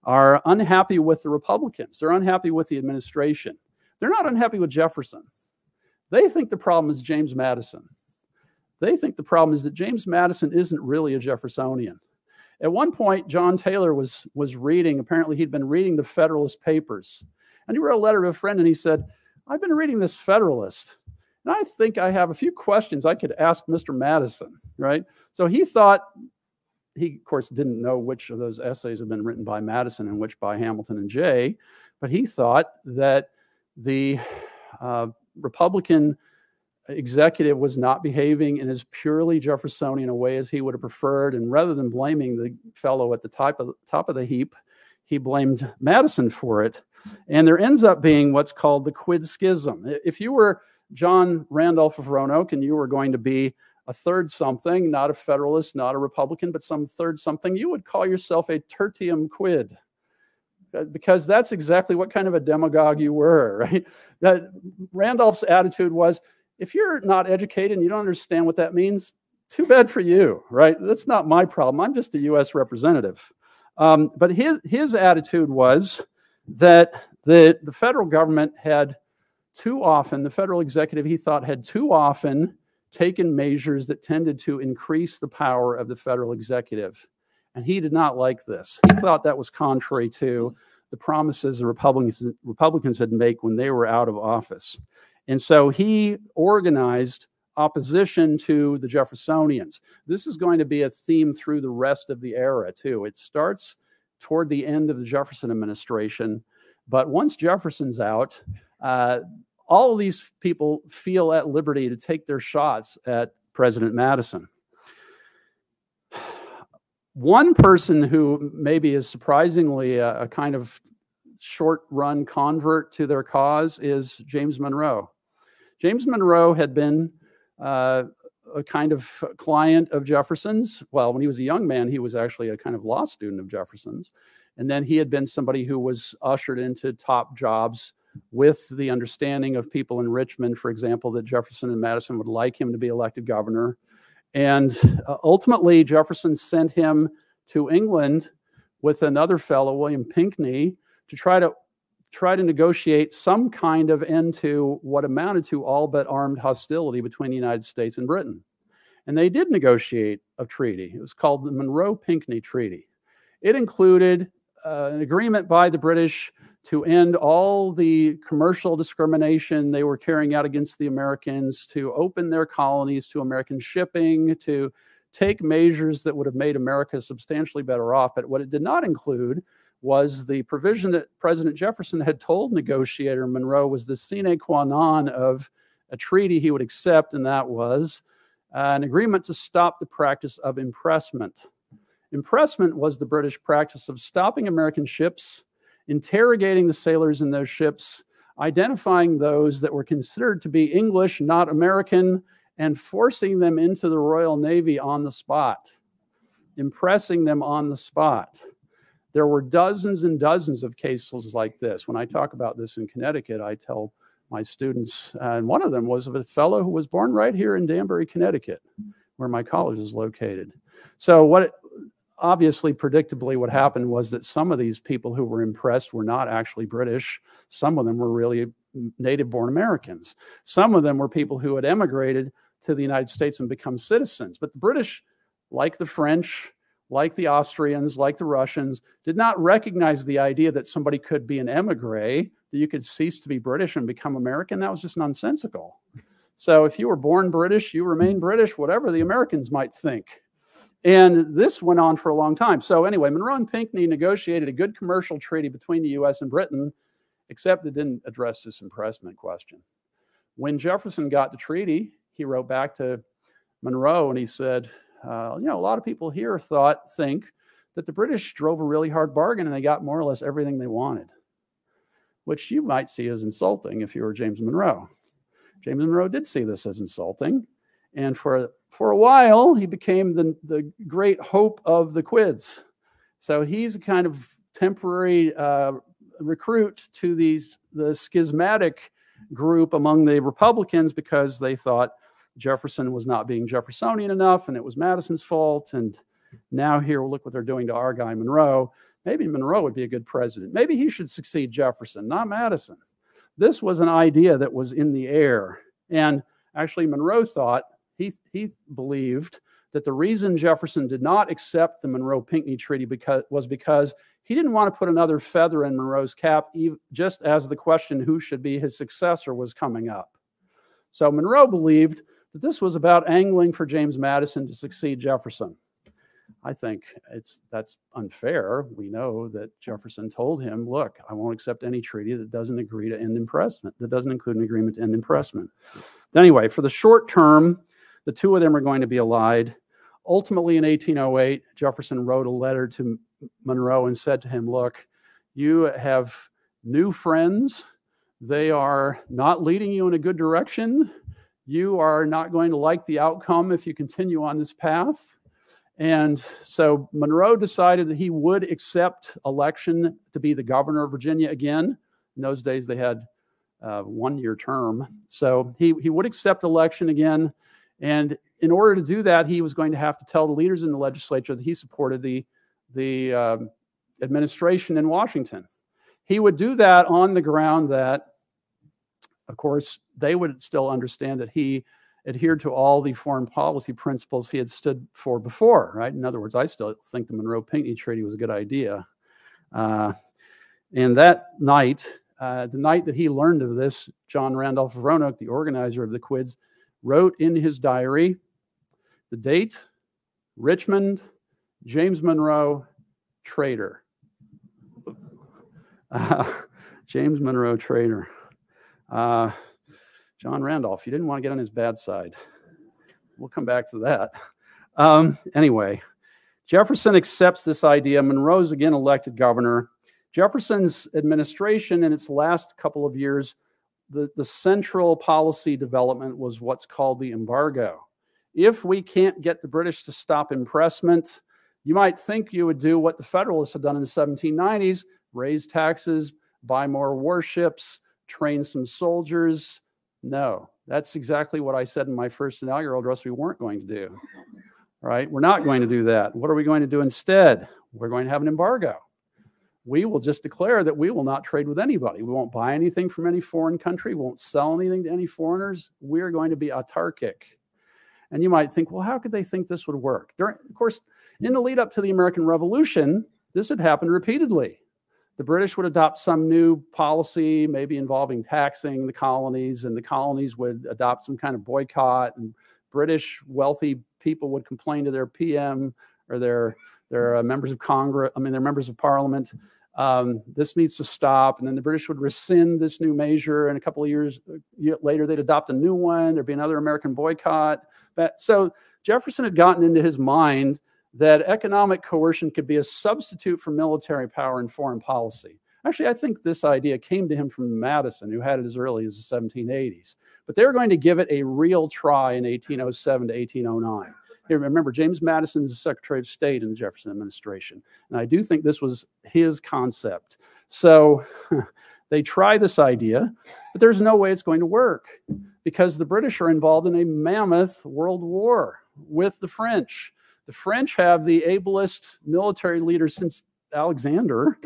are unhappy with the Republicans. They're unhappy with the administration. They're not unhappy with Jefferson. They think the problem is James Madison. They think the problem is that James Madison isn't really a Jeffersonian. At one point, John Taylor was, was reading, apparently, he'd been reading the Federalist Papers. And he wrote a letter to a friend and he said, I've been reading this Federalist. And I think I have a few questions I could ask Mr. Madison, right? So he thought he, of course, didn't know which of those essays had been written by Madison and which by Hamilton and Jay, but he thought that the uh, Republican executive was not behaving in as purely Jeffersonian a way as he would have preferred. And rather than blaming the fellow at the top of, top of the heap, he blamed Madison for it. And there ends up being what's called the quid schism. If you were John Randolph of Roanoke and you were going to be a third something, not a Federalist, not a Republican, but some third something, you would call yourself a tertium quid uh, because that's exactly what kind of a demagogue you were, [LAUGHS] right? That Randolph's attitude was if you're not educated and you don't understand what that means, too bad for you, right? That's not my problem. I'm just a US representative. Um, but his, his attitude was that the, the federal government had too often, the federal executive, he thought, had too often taken measures that tended to increase the power of the federal executive. And he did not like this. He thought that was contrary to the promises the Republicans, Republicans had made when they were out of office. And so he organized opposition to the Jeffersonians. This is going to be a theme through the rest of the era, too. It starts toward the end of the Jefferson administration. But once Jefferson's out, uh, all of these people feel at liberty to take their shots at President Madison. One person who maybe is surprisingly a, a kind of short run convert to their cause is James Monroe. James Monroe had been uh, a kind of client of Jefferson's. Well, when he was a young man, he was actually a kind of law student of Jefferson's. And then he had been somebody who was ushered into top jobs with the understanding of people in Richmond, for example, that Jefferson and Madison would like him to be elected governor. And uh, ultimately, Jefferson sent him to England with another fellow, William Pinkney, to try to try to negotiate some kind of end to what amounted to all but armed hostility between the United States and Britain. And they did negotiate a treaty. It was called the Monroe Pinkney Treaty. It included uh, an agreement by the British to end all the commercial discrimination they were carrying out against the Americans, to open their colonies to American shipping, to take measures that would have made America substantially better off. But what it did not include was the provision that President Jefferson had told negotiator Monroe was the sine qua non of a treaty he would accept, and that was an agreement to stop the practice of impressment. Impressment was the British practice of stopping American ships, interrogating the sailors in those ships, identifying those that were considered to be English, not American, and forcing them into the Royal Navy on the spot, impressing them on the spot. There were dozens and dozens of cases like this. When I talk about this in Connecticut, I tell my students, uh, and one of them was of a fellow who was born right here in Danbury, Connecticut, where my college is located. So, what obviously, predictably, what happened was that some of these people who were impressed were not actually British. Some of them were really native born Americans. Some of them were people who had emigrated to the United States and become citizens. But the British, like the French, like the Austrians, like the Russians, did not recognize the idea that somebody could be an emigre, that you could cease to be British and become American. That was just nonsensical. So if you were born British, you remain British, whatever the Americans might think. And this went on for a long time. So anyway, Monroe and Pinkney negotiated a good commercial treaty between the U.S. and Britain, except it didn't address this impressment question. When Jefferson got the treaty, he wrote back to Monroe and he said, uh, you know, a lot of people here thought, think that the British drove a really hard bargain and they got more or less everything they wanted, which you might see as insulting if you were James Monroe. James Monroe did see this as insulting. And for, for a while, he became the, the great hope of the Quids. So he's a kind of temporary uh, recruit to these the schismatic group among the Republicans because they thought Jefferson was not being Jeffersonian enough and it was Madison's fault. And now here, look what they're doing to our guy, Monroe. Maybe Monroe would be a good president. Maybe he should succeed Jefferson, not Madison. This was an idea that was in the air. And actually, Monroe thought, he, he believed that the reason Jefferson did not accept the Monroe Pinkney Treaty because, was because he didn't want to put another feather in Monroe's cap, just as the question who should be his successor was coming up. So Monroe believed that this was about angling for James Madison to succeed Jefferson. I think it's that's unfair. We know that Jefferson told him, "Look, I won't accept any treaty that doesn't agree to end impressment, that doesn't include an agreement to end impressment." Anyway, for the short term, the two of them are going to be allied. Ultimately, in 1808, Jefferson wrote a letter to Monroe and said to him, "Look, you have new friends. They are not leading you in a good direction you are not going to like the outcome if you continue on this path. And so Monroe decided that he would accept election to be the governor of Virginia again. In those days, they had uh, a one year term. So he, he would accept election again. And in order to do that, he was going to have to tell the leaders in the legislature that he supported the, the uh, administration in Washington. He would do that on the ground that of course, they would still understand that he adhered to all the foreign policy principles he had stood for before, right? In other words, I still think the Monroe Pinkney Treaty was a good idea. Uh, and that night, uh, the night that he learned of this, John Randolph Roanoke, the organizer of the Quids, wrote in his diary the date, Richmond, James Monroe, traitor. [LAUGHS] Uh, James Monroe, traitor. Uh, John Randolph, you didn't want to get on his bad side. We'll come back to that. Um, anyway, Jefferson accepts this idea. Monroe's again elected governor. Jefferson's administration, in its last couple of years, the, the central policy development was what's called the embargo. If we can't get the British to stop impressment, you might think you would do what the Federalists had done in the 1790s raise taxes, buy more warships, train some soldiers. No, that's exactly what I said in my first inaugural address we weren't going to do. Right? We're not going to do that. What are we going to do instead? We're going to have an embargo. We will just declare that we will not trade with anybody. We won't buy anything from any foreign country. We won't sell anything to any foreigners. We're going to be autarkic. And you might think, well, how could they think this would work? During, of course, in the lead up to the American Revolution, this had happened repeatedly the British would adopt some new policy, maybe involving taxing the colonies, and the colonies would adopt some kind of boycott, and British wealthy people would complain to their PM or their their uh, members of Congress, I mean, their members of Parliament. Um, this needs to stop. And then the British would rescind this new measure. And a couple of years uh, later, they'd adopt a new one. There'd be another American boycott. But, so Jefferson had gotten into his mind that economic coercion could be a substitute for military power in foreign policy. Actually, I think this idea came to him from Madison, who had it as early as the 1780s. But they were going to give it a real try in 1807 to 1809. Remember, James Madison is the Secretary of State in the Jefferson administration. And I do think this was his concept. So [LAUGHS] they try this idea, but there's no way it's going to work because the British are involved in a mammoth world war with the French. The French have the ablest military leaders since Alexander,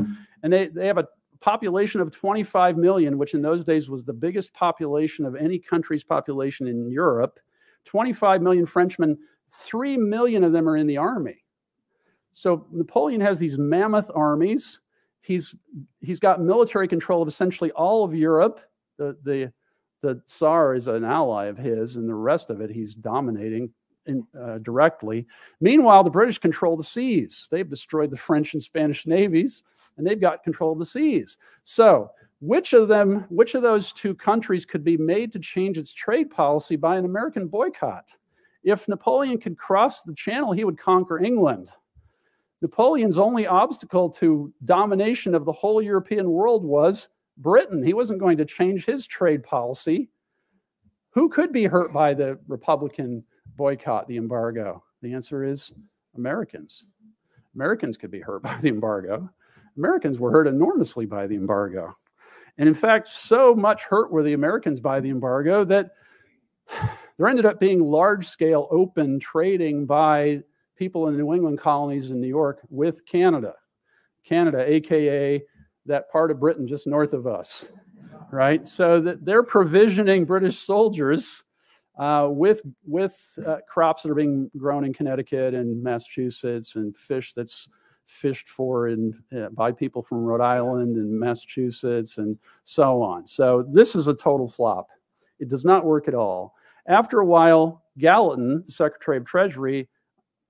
and they, they have a population of 25 million, which in those days was the biggest population of any country's population in Europe. 25 million Frenchmen, 3 million of them are in the army. So Napoleon has these mammoth armies. He's, he's got military control of essentially all of Europe. The, the, the Tsar is an ally of his, and the rest of it he's dominating in, uh, directly. Meanwhile, the British control the seas. They've destroyed the French and Spanish navies, and they've got control of the seas. So, which of them, which of those two countries could be made to change its trade policy by an American boycott? If Napoleon could cross the channel, he would conquer England. Napoleon's only obstacle to domination of the whole European world was Britain. He wasn't going to change his trade policy. Who could be hurt by the Republican boycott the embargo? The answer is Americans. Americans could be hurt by the embargo. Americans were hurt enormously by the embargo. And in fact, so much hurt were the Americans by the embargo that there ended up being large scale open trading by people in the New England colonies in New York with Canada. Canada, AKA that part of Britain just north of us, right? So that they're provisioning British soldiers uh, with with uh, crops that are being grown in Connecticut and Massachusetts, and fish that's fished for in, uh, by people from Rhode Island and Massachusetts, and so on. So this is a total flop. It does not work at all. After a while, Gallatin, the Secretary of Treasury,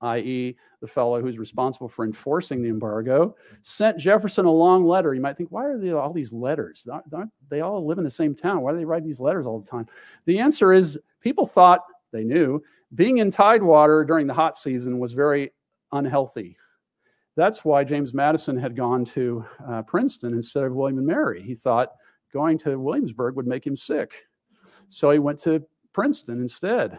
i.e., the fellow who's responsible for enforcing the embargo, sent Jefferson a long letter. You might think, why are there all these letters? Aren't they all live in the same town? Why do they write these letters all the time? The answer is people thought they knew being in Tidewater during the hot season was very unhealthy. That's why James Madison had gone to uh, Princeton instead of William and Mary. He thought going to Williamsburg would make him sick. So he went to Princeton instead.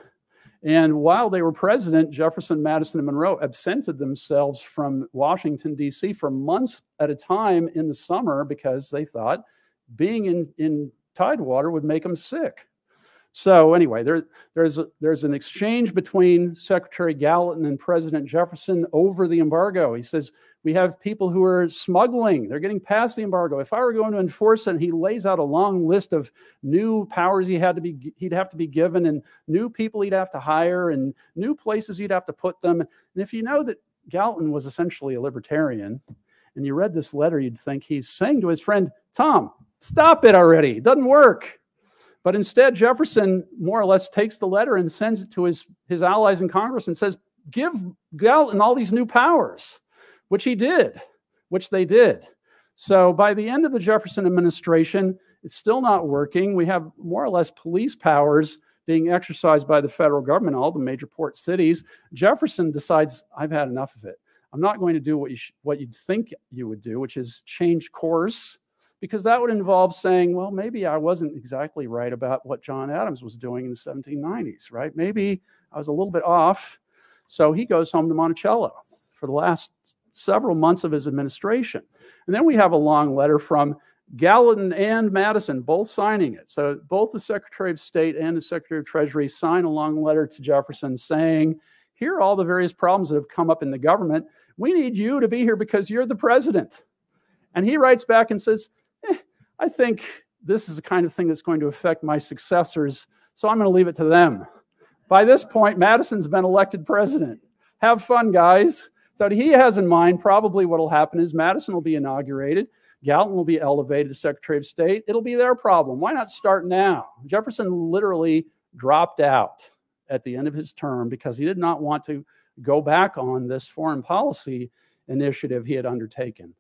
And while they were president, Jefferson, Madison, and Monroe absented themselves from Washington, D.C. for months at a time in the summer because they thought being in, in Tidewater would make them sick. So anyway, there, there's, a, there's an exchange between Secretary Gallatin and President Jefferson over the embargo. He says, we have people who are smuggling. They're getting past the embargo. If I were going to enforce it, and he lays out a long list of new powers he had to be he'd have to be given, and new people he'd have to hire, and new places he'd have to put them. And if you know that Gallatin was essentially a libertarian, and you read this letter, you'd think he's saying to his friend Tom, "Stop it already! It doesn't work." But instead, Jefferson more or less takes the letter and sends it to his, his allies in Congress and says, Give Gallatin all these new powers which he did, which they did. So by the end of the Jefferson administration, it's still not working. We have more or less police powers being exercised by the federal government, all the major port cities. Jefferson decides, I've had enough of it. I'm not going to do what you sh- what you'd think you would do, which is change course, because that would involve saying, well, maybe I wasn't exactly right about what John Adams was doing in the 1790s, right? Maybe I was a little bit off. So he goes home to Monticello for the last several months of his administration. And then we have a long letter from Gallatin and Madison both signing it. So both the Secretary of State and the Secretary of Treasury sign a long letter to Jefferson saying, here are all the various problems that have come up in the government. We need you to be here because you're the president. And he writes back and says, eh, I think this is the kind of thing that's going to affect my successors, so I'm going to leave it to them. By this point, Madison's been elected president. Have fun, guys. So he has in mind probably what will happen is Madison will be inaugurated. Gallatin will be elevated to Secretary of State. It'll be their problem. Why not start now? Jefferson literally dropped out at the end of his term because he did not want to go back on this foreign policy initiative he had undertaken.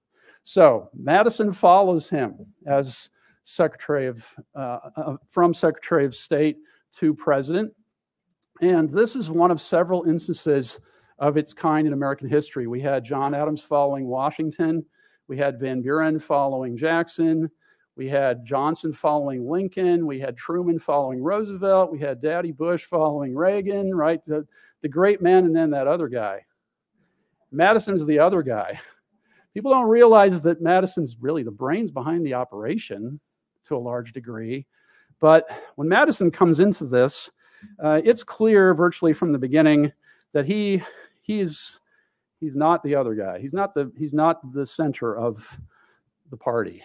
So Madison follows him as Secretary of uh, uh, from Secretary of State to President, and this is one of several instances of its kind in American history. We had John Adams following Washington, we had Van Buren following Jackson, we had Johnson following Lincoln, we had Truman following Roosevelt, we had Daddy Bush following Reagan, right? The, the great man, and then that other guy. Madison's the other guy. People don't realize that Madison's really the brains behind the operation to a large degree. But when Madison comes into this, uh, it's clear virtually from the beginning that he he's he's not the other guy. He's not the he's not the center of the party.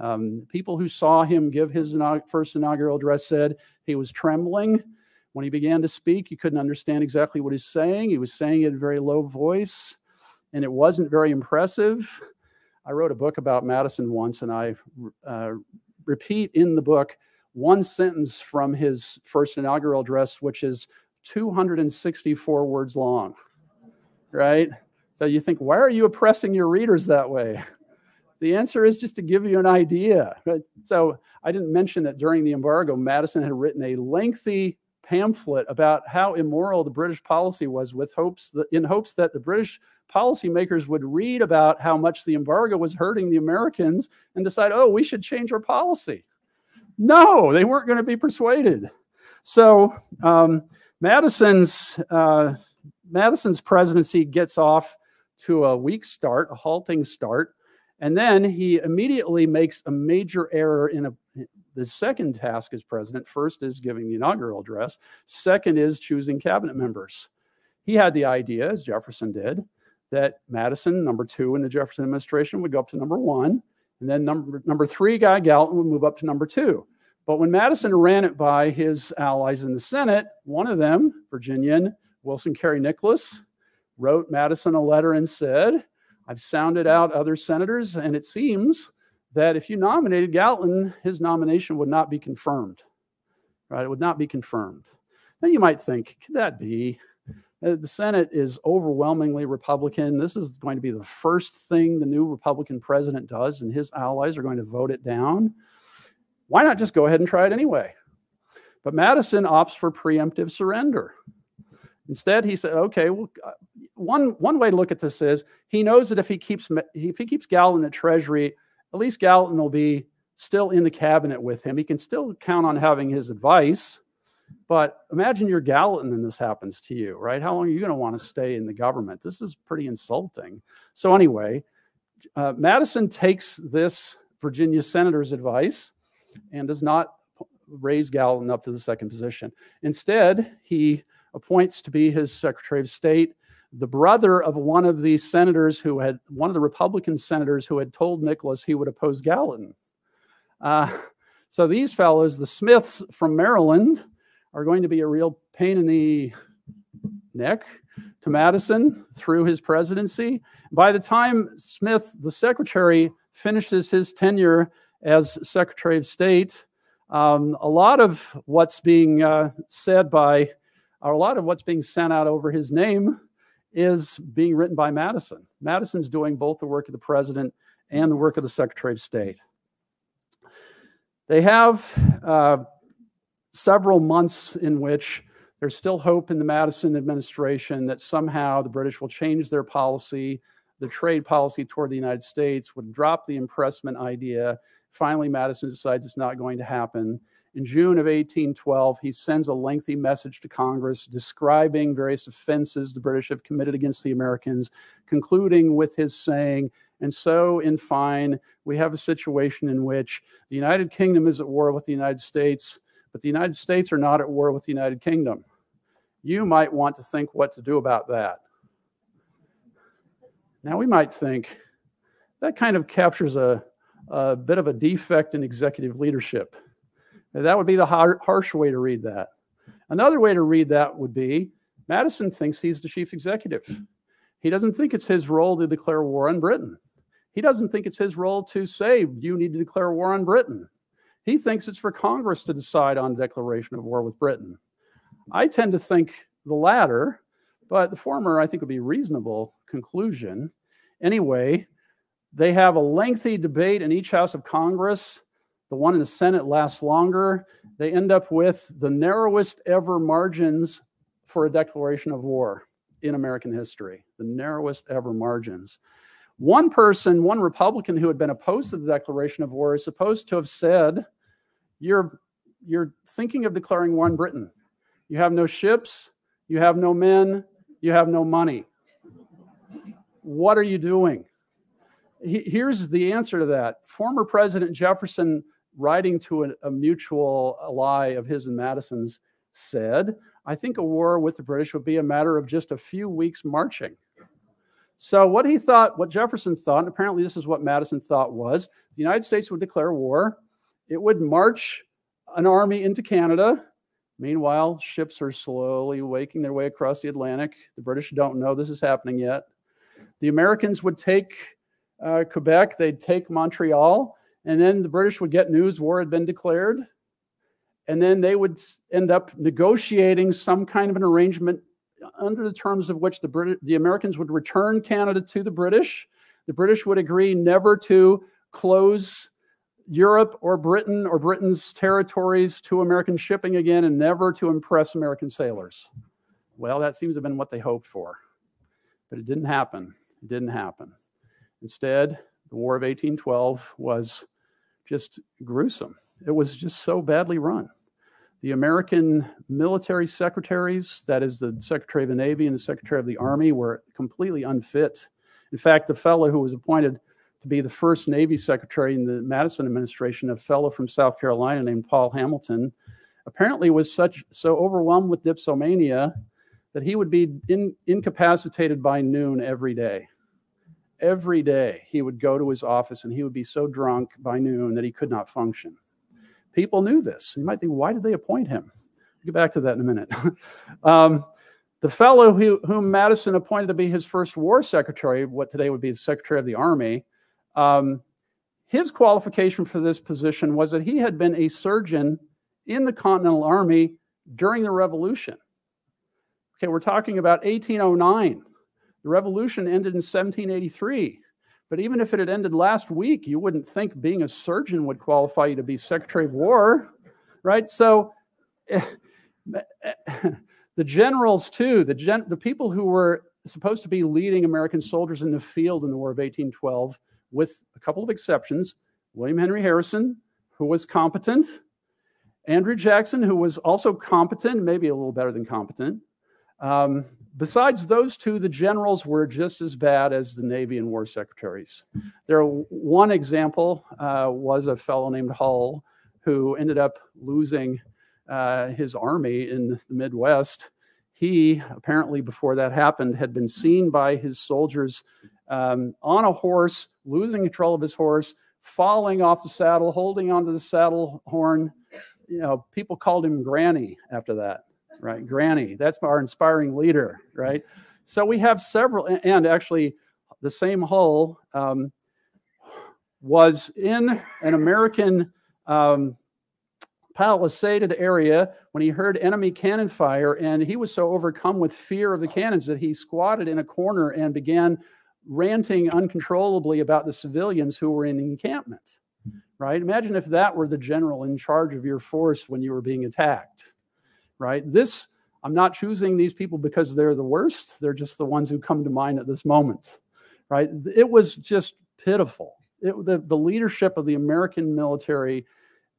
Um, people who saw him give his first inaugural address said he was trembling when he began to speak. You couldn't understand exactly what he's saying. He was saying it in a very low voice, and it wasn't very impressive. I wrote a book about Madison once, and I uh, repeat in the book one sentence from his first inaugural address, which is 264 words long right? So you think, why are you oppressing your readers that way? [LAUGHS] The answer is just to give you an idea. So I didn't mention that during the embargo, Madison had written a lengthy pamphlet about how immoral the British policy was, with hopes that, in hopes that the British policymakers would read about how much the embargo was hurting the Americans and decide, oh, we should change our policy. No, they weren't going to be persuaded. So um, Madison's uh, Madison's presidency gets off to a weak start, a halting start, and then he immediately makes a major error in a, the second task as president. First is giving the inaugural address, second is choosing cabinet members. He had the idea, as Jefferson did, that Madison, number two in the Jefferson administration, would go up to number one, and then number, number three guy, Gallatin, would move up to number two. But when Madison ran it by his allies in the Senate, one of them, Virginian Wilson Cary Nicholas wrote Madison a letter and said, I've sounded out other senators, and it seems that if you nominated Gallatin, his nomination would not be confirmed. Right? It would not be confirmed. Now you might think, could that be? Uh, the Senate is overwhelmingly Republican. This is going to be the first thing the new Republican president does, and his allies are going to vote it down. Why not just go ahead and try it anyway? But Madison opts for preemptive surrender. Instead, he said, okay, well, uh, one, one way to look at this is he knows that if he keeps if he keeps Gallatin at Treasury, at least Gallatin will be still in the cabinet with him. He can still count on having his advice. But imagine you're Gallatin and this happens to you, right? How long are you going to want to stay in the government? This is pretty insulting. So, anyway, uh, Madison takes this Virginia senator's advice and does not raise Gallatin up to the second position. Instead, he appoints to be his Secretary of State the brother of one of the senators who had, one of the Republican senators who had told Nicholas he would oppose Gallatin. Uh, [LAUGHS] so these fellows, the Smiths from Maryland, are going to be a real pain in the neck to Madison through his presidency. By the time Smith, the secretary, finishes his tenure as Secretary of State, um, a lot of what's being uh, said by, a lot of what's being sent out over his name is being written by Madison. Madison's doing both the work of the president and the work of the Secretary of State. They have uh, several months in which there's still hope in the Madison administration that somehow the British will change their policy, the trade policy toward the United States, would drop the impressment idea. Finally, Madison decides it's not going to happen. In June of 1812, he sends a lengthy message to Congress describing various offenses the British have committed against the Americans, concluding with his saying, and so, in fine, we have a situation in which the United Kingdom is at war with the United States, but the United States are not at war with the United Kingdom. You might want to think what to do about that. Now, we might think that kind of captures a, a bit of a defect in executive leadership. That would be the har- harsh way to read that. Another way to read that would be Madison thinks he's the chief executive. He doesn't think it's his role to declare war on Britain. He doesn't think it's his role to say, you need to declare war on Britain. He thinks it's for Congress to decide on declaration of war with Britain. I tend to think the latter, but the former I think would be a reasonable conclusion. Anyway, they have a lengthy debate in each house of Congress the one in the Senate lasts longer. They end up with the narrowest ever margins for a declaration of war in American history, the narrowest ever margins. One person, one Republican who had been opposed to the declaration of war, is supposed to have said, You're, you're thinking of declaring war on Britain. You have no ships, you have no men, you have no money. What are you doing? Here's the answer to that. Former President Jefferson writing to a, mutual ally of his and Madison's, said, I think a war with the British would be a matter of just a few weeks marching. So, what he thought, what Jefferson thought, and apparently this is what Madison thought, was the United States would declare war. It would march an army into Canada. Meanwhile, ships are slowly waking their way across the Atlantic. The British don't know this is happening yet. The Americans would take uh, Quebec, they'd take Montreal, and then the British would get news war had been declared. And then they would end up negotiating some kind of an arrangement under the terms of which the, Brit- the Americans would return Canada to the British. The British would agree never to close Europe or Britain or Britain's territories to American shipping again and never to impress American sailors. Well, that seems to have been what they hoped for. But it didn't happen. It didn't happen. Instead, the War of 1812 was just gruesome. It was just so badly run. The American military secretaries, that is the Secretary of the Navy and the Secretary of the Army, were completely unfit. In fact, the fellow who was appointed to be the first Navy Secretary in the Madison administration, a fellow from South Carolina named Paul Hamilton, apparently was such so overwhelmed with dipsomania that he would be in, incapacitated by noon every day every day he would go to his office and he would be so drunk by noon that he could not function. People knew this. You might think, why did they appoint him? I'll get back to that in a minute. [LAUGHS] um, the fellow who, whom Madison appointed to be his first war secretary, what today would be the Secretary of the Army, um, his qualification for this position was that he had been a surgeon in the Continental Army during the Revolution. Okay, we're talking about 1809. The revolution ended in 1783. But even if it had ended last week, you wouldn't think being a surgeon would qualify you to be Secretary of War, right? So [LAUGHS] the generals, too, the, gen- the people who were supposed to be leading American soldiers in the field in the War of 1812, with a couple of exceptions William Henry Harrison, who was competent, Andrew Jackson, who was also competent, maybe a little better than competent, um, besides those two, the generals were just as bad as the Navy and War secretaries. There, one example uh, was a fellow named Hull, who ended up losing uh, his army in the Midwest, he apparently, before that happened, had been seen by his soldiers um, on a horse, losing control of his horse, falling off the saddle, holding onto the saddle horn. You know, people called him Granny after that, right? Granny, that's our inspiring leader, right? So we have several, and actually, the same Hull um, was in an American um, palisaded area when he heard enemy cannon fire, and he was so overcome with fear of the cannons that he squatted in a corner and began ranting uncontrollably about the civilians who were in encampment. Right? Imagine if that were the general in charge of your force when you were being attacked. Right? This, I'm not choosing these people because they're the worst. They're just the ones who come to mind at this moment. Right? It was just pitiful. It, the, the leadership of the American military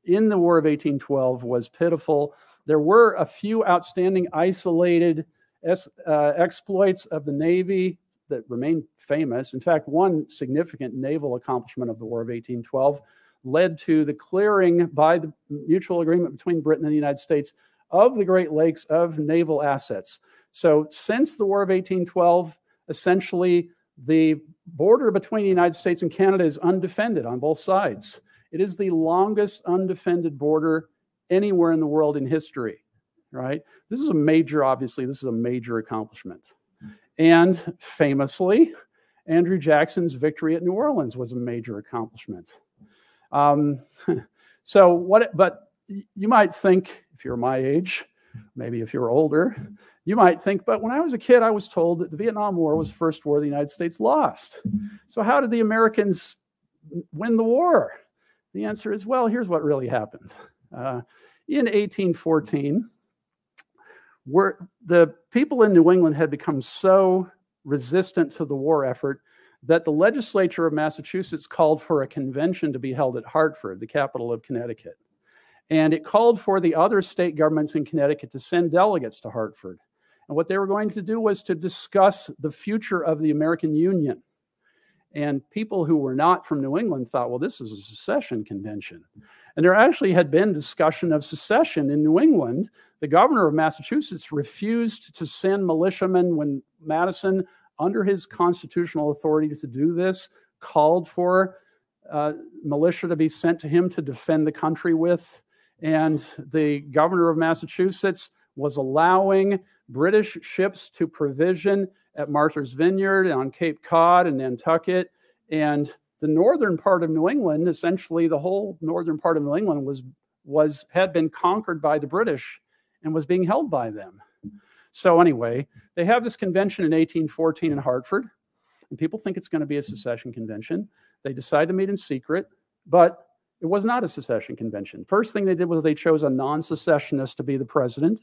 in the War of 1812 was pitiful. There were a few outstanding isolated uh, exploits of the Navy that remain famous. In fact, one significant naval accomplishment of the War of 1812 led to the clearing by the mutual agreement between Britain and the United States of the Great Lakes of naval assets. So, since the War of 1812, essentially the border between the United States and Canada is undefended on both sides. It is the longest undefended border anywhere in the world in history, right? This is a major, obviously, this is a major accomplishment. And famously, Andrew Jackson's victory at New Orleans was a major accomplishment. Um, [LAUGHS] so, what, but you might think, if you're my age, maybe if you're older, you might think, but when I was a kid, I was told that the Vietnam War was the first war the United States lost. So, how did the Americans win the war? The answer is well, here's what really happened. Uh, in 1814, were, the people in New England had become so resistant to the war effort that the legislature of Massachusetts called for a convention to be held at Hartford, the capital of Connecticut. And it called for the other state governments in Connecticut to send delegates to Hartford. And what they were going to do was to discuss the future of the American Union. And people who were not from New England thought, well, this is a secession convention. And there actually had been discussion of secession in New England. The governor of Massachusetts refused to send militiamen when Madison, under his constitutional authority to do this, called for uh, militia to be sent to him to defend the country with. And the governor of Massachusetts was allowing British ships to provision at Martha's Vineyard and on Cape Cod and Nantucket. And the northern part of New England, essentially the whole northern part of New England was was had been conquered by the British and was being held by them. So anyway, they have this convention in 1814 in Hartford, and people think it's going to be a secession convention. They decide to meet in secret, but it was not a secession convention. First thing they did was they chose a non-secessionist to be the president.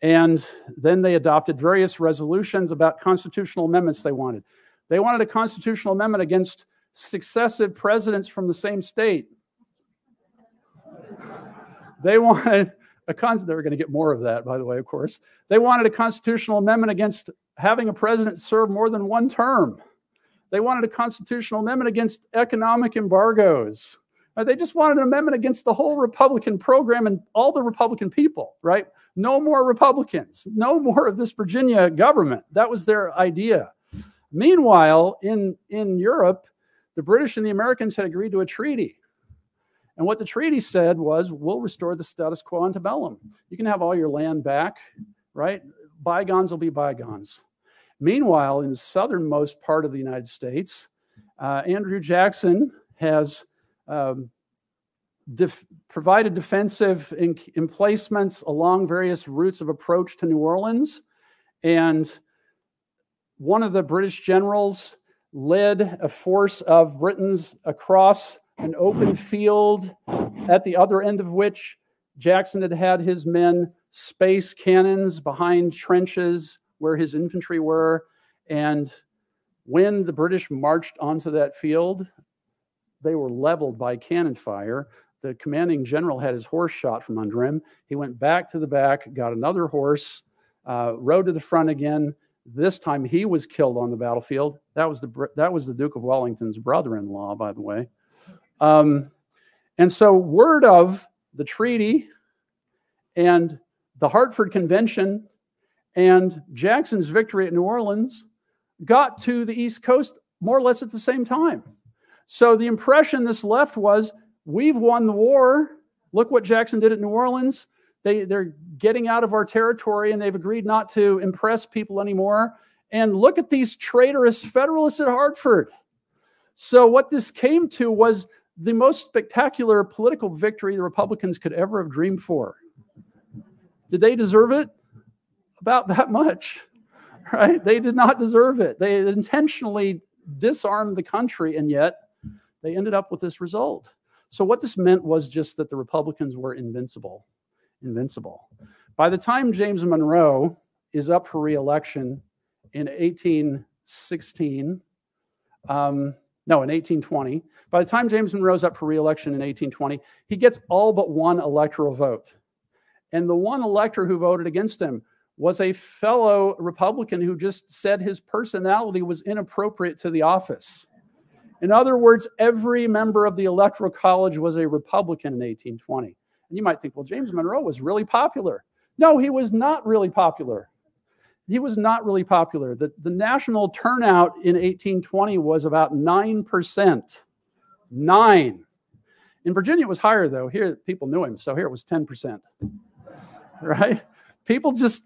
And then they adopted various resolutions about constitutional amendments they wanted. They wanted a constitutional amendment against successive presidents from the same state. They wanted a con- they were going to get more of that, by the way, of course. They wanted a constitutional amendment against having a president serve more than one term. They wanted a constitutional amendment against economic embargoes. Uh, they just wanted an amendment against the whole Republican program and all the Republican people, right? No more Republicans, no [LAUGHS] more of this Virginia government. That was their idea. Meanwhile, in, in Europe, the British and the Americans had agreed to a treaty. And what the treaty said was, we'll restore the status quo antebellum. You can have all your land back, right? Bygones will be bygones. Meanwhile, in the southernmost part of the United States, uh, Andrew Jackson has um, def- provided defensive in- emplacements along various routes of approach to New Orleans. And one of the British generals led a force of Britons across an open field, at the other end of which Jackson had had his men space cannons behind trenches where his infantry were. And when the British marched onto that field, they were leveled by cannon fire. The commanding general had his horse shot from under him. He went back to the back, got another horse, uh, rode to the front again. This time he was killed on the battlefield. That was the that was the Duke of Wellington's brother-in-law, by the way. Um, and so word of the treaty and the Hartford Convention and Jackson's victory at New Orleans got to the East Coast more or less at the same time. So the impression this left was we've won the war. Look what Jackson did at New Orleans. They, they're getting out of our territory and they've agreed not to impress people anymore. And look at these traitorous Federalists at Hartford. So, what this came to was the most spectacular political victory the Republicans could ever have dreamed for. Did they deserve it? About that much, [LAUGHS] right? They did not deserve it. They intentionally disarmed the country, and yet they ended up with this result. So, what this meant was just that the Republicans were invincible. Invincible. By the time James Monroe is up for reelection in 1816, um, no, in 1820, by the time James Monroe's up for reelection in 1820, he gets all but one electoral vote. And the one elector who voted against him was a fellow Republican who just said his personality was inappropriate to the office. In other words, every member of the Electoral College was a Republican in 1820. And you might think, well, James Monroe was really popular. No, he was not really popular. He was not really popular. The, the national turnout in 1820 was about 9%. Nine. In Virginia, it was higher, though. Here, people knew him. So here it was 10%. Right? People just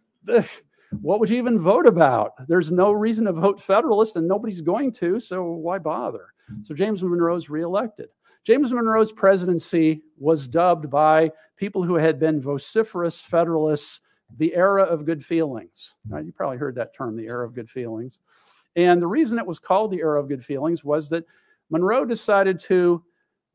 what would you even vote about? There's no reason to vote Federalist, and nobody's going to, so why bother? So James Monroe's reelected. James Monroe's presidency was dubbed by people who had been vociferous Federalists the era of good feelings. Now, you probably heard that term, the era of good feelings. And the reason it was called the era of good feelings was that Monroe decided to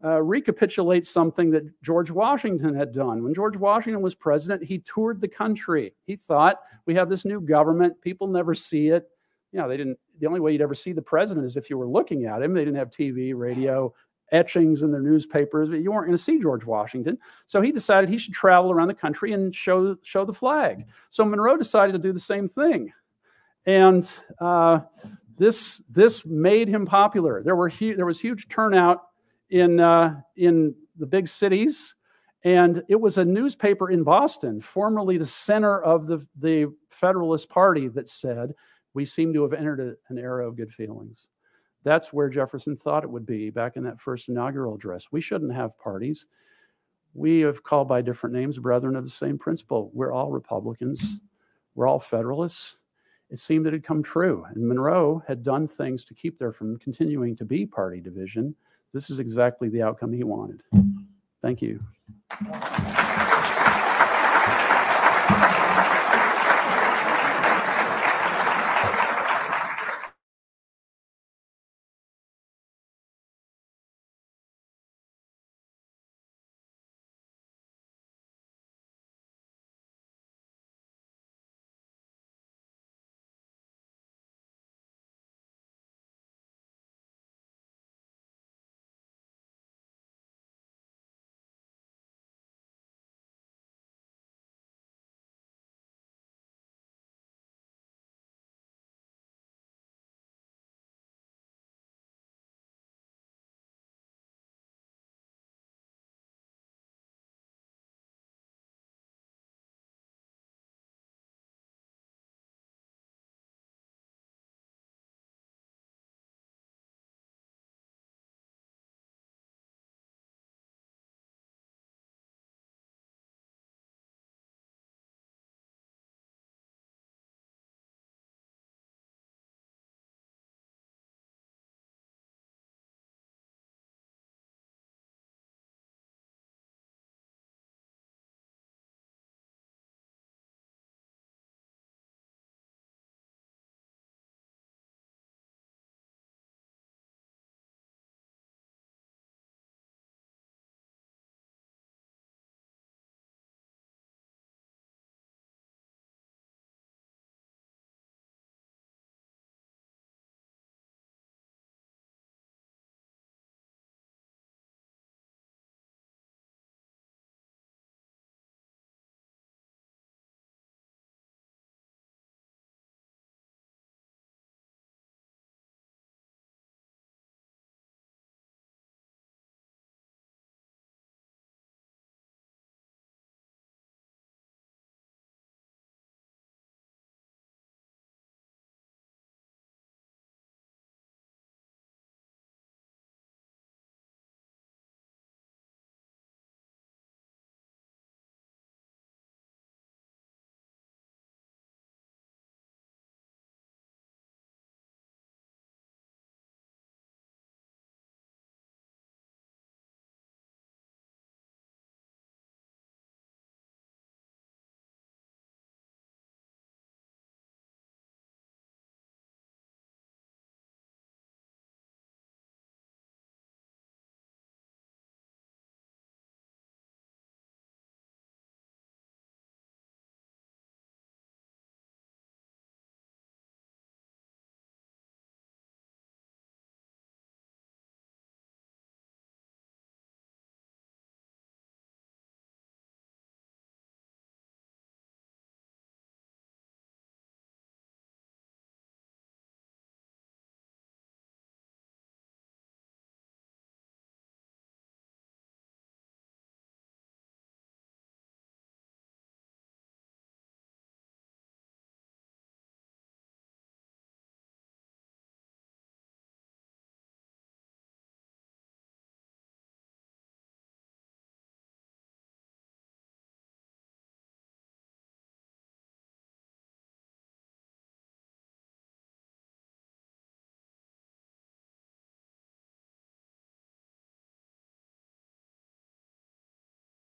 uh, recapitulate something that George Washington had done. When George Washington was president, he toured the country. He thought, we have this new government, people never see it. You know, they didn't, the only way you'd ever see the president is if you were looking at him. They didn't have TV, radio, etchings in their newspapers, but you weren't going to see George Washington. So he decided he should travel around the country and show, show the flag. So Monroe decided to do the same thing. And uh, this, this made him popular. There, were hu- there was huge turnout in, uh, in the big cities. And it was a newspaper in Boston, formerly the center of the, the Federalist Party, that said, We seem to have entered a, an era of good feelings. That's where Jefferson thought it would be back in that first inaugural address. We shouldn't have parties. We have called by different names, brethren of the same principle. We're all Republicans, we're all Federalists. It seemed it had come true. And Monroe had done things to keep there from continuing to be party division. This is exactly the outcome he wanted. Thank you.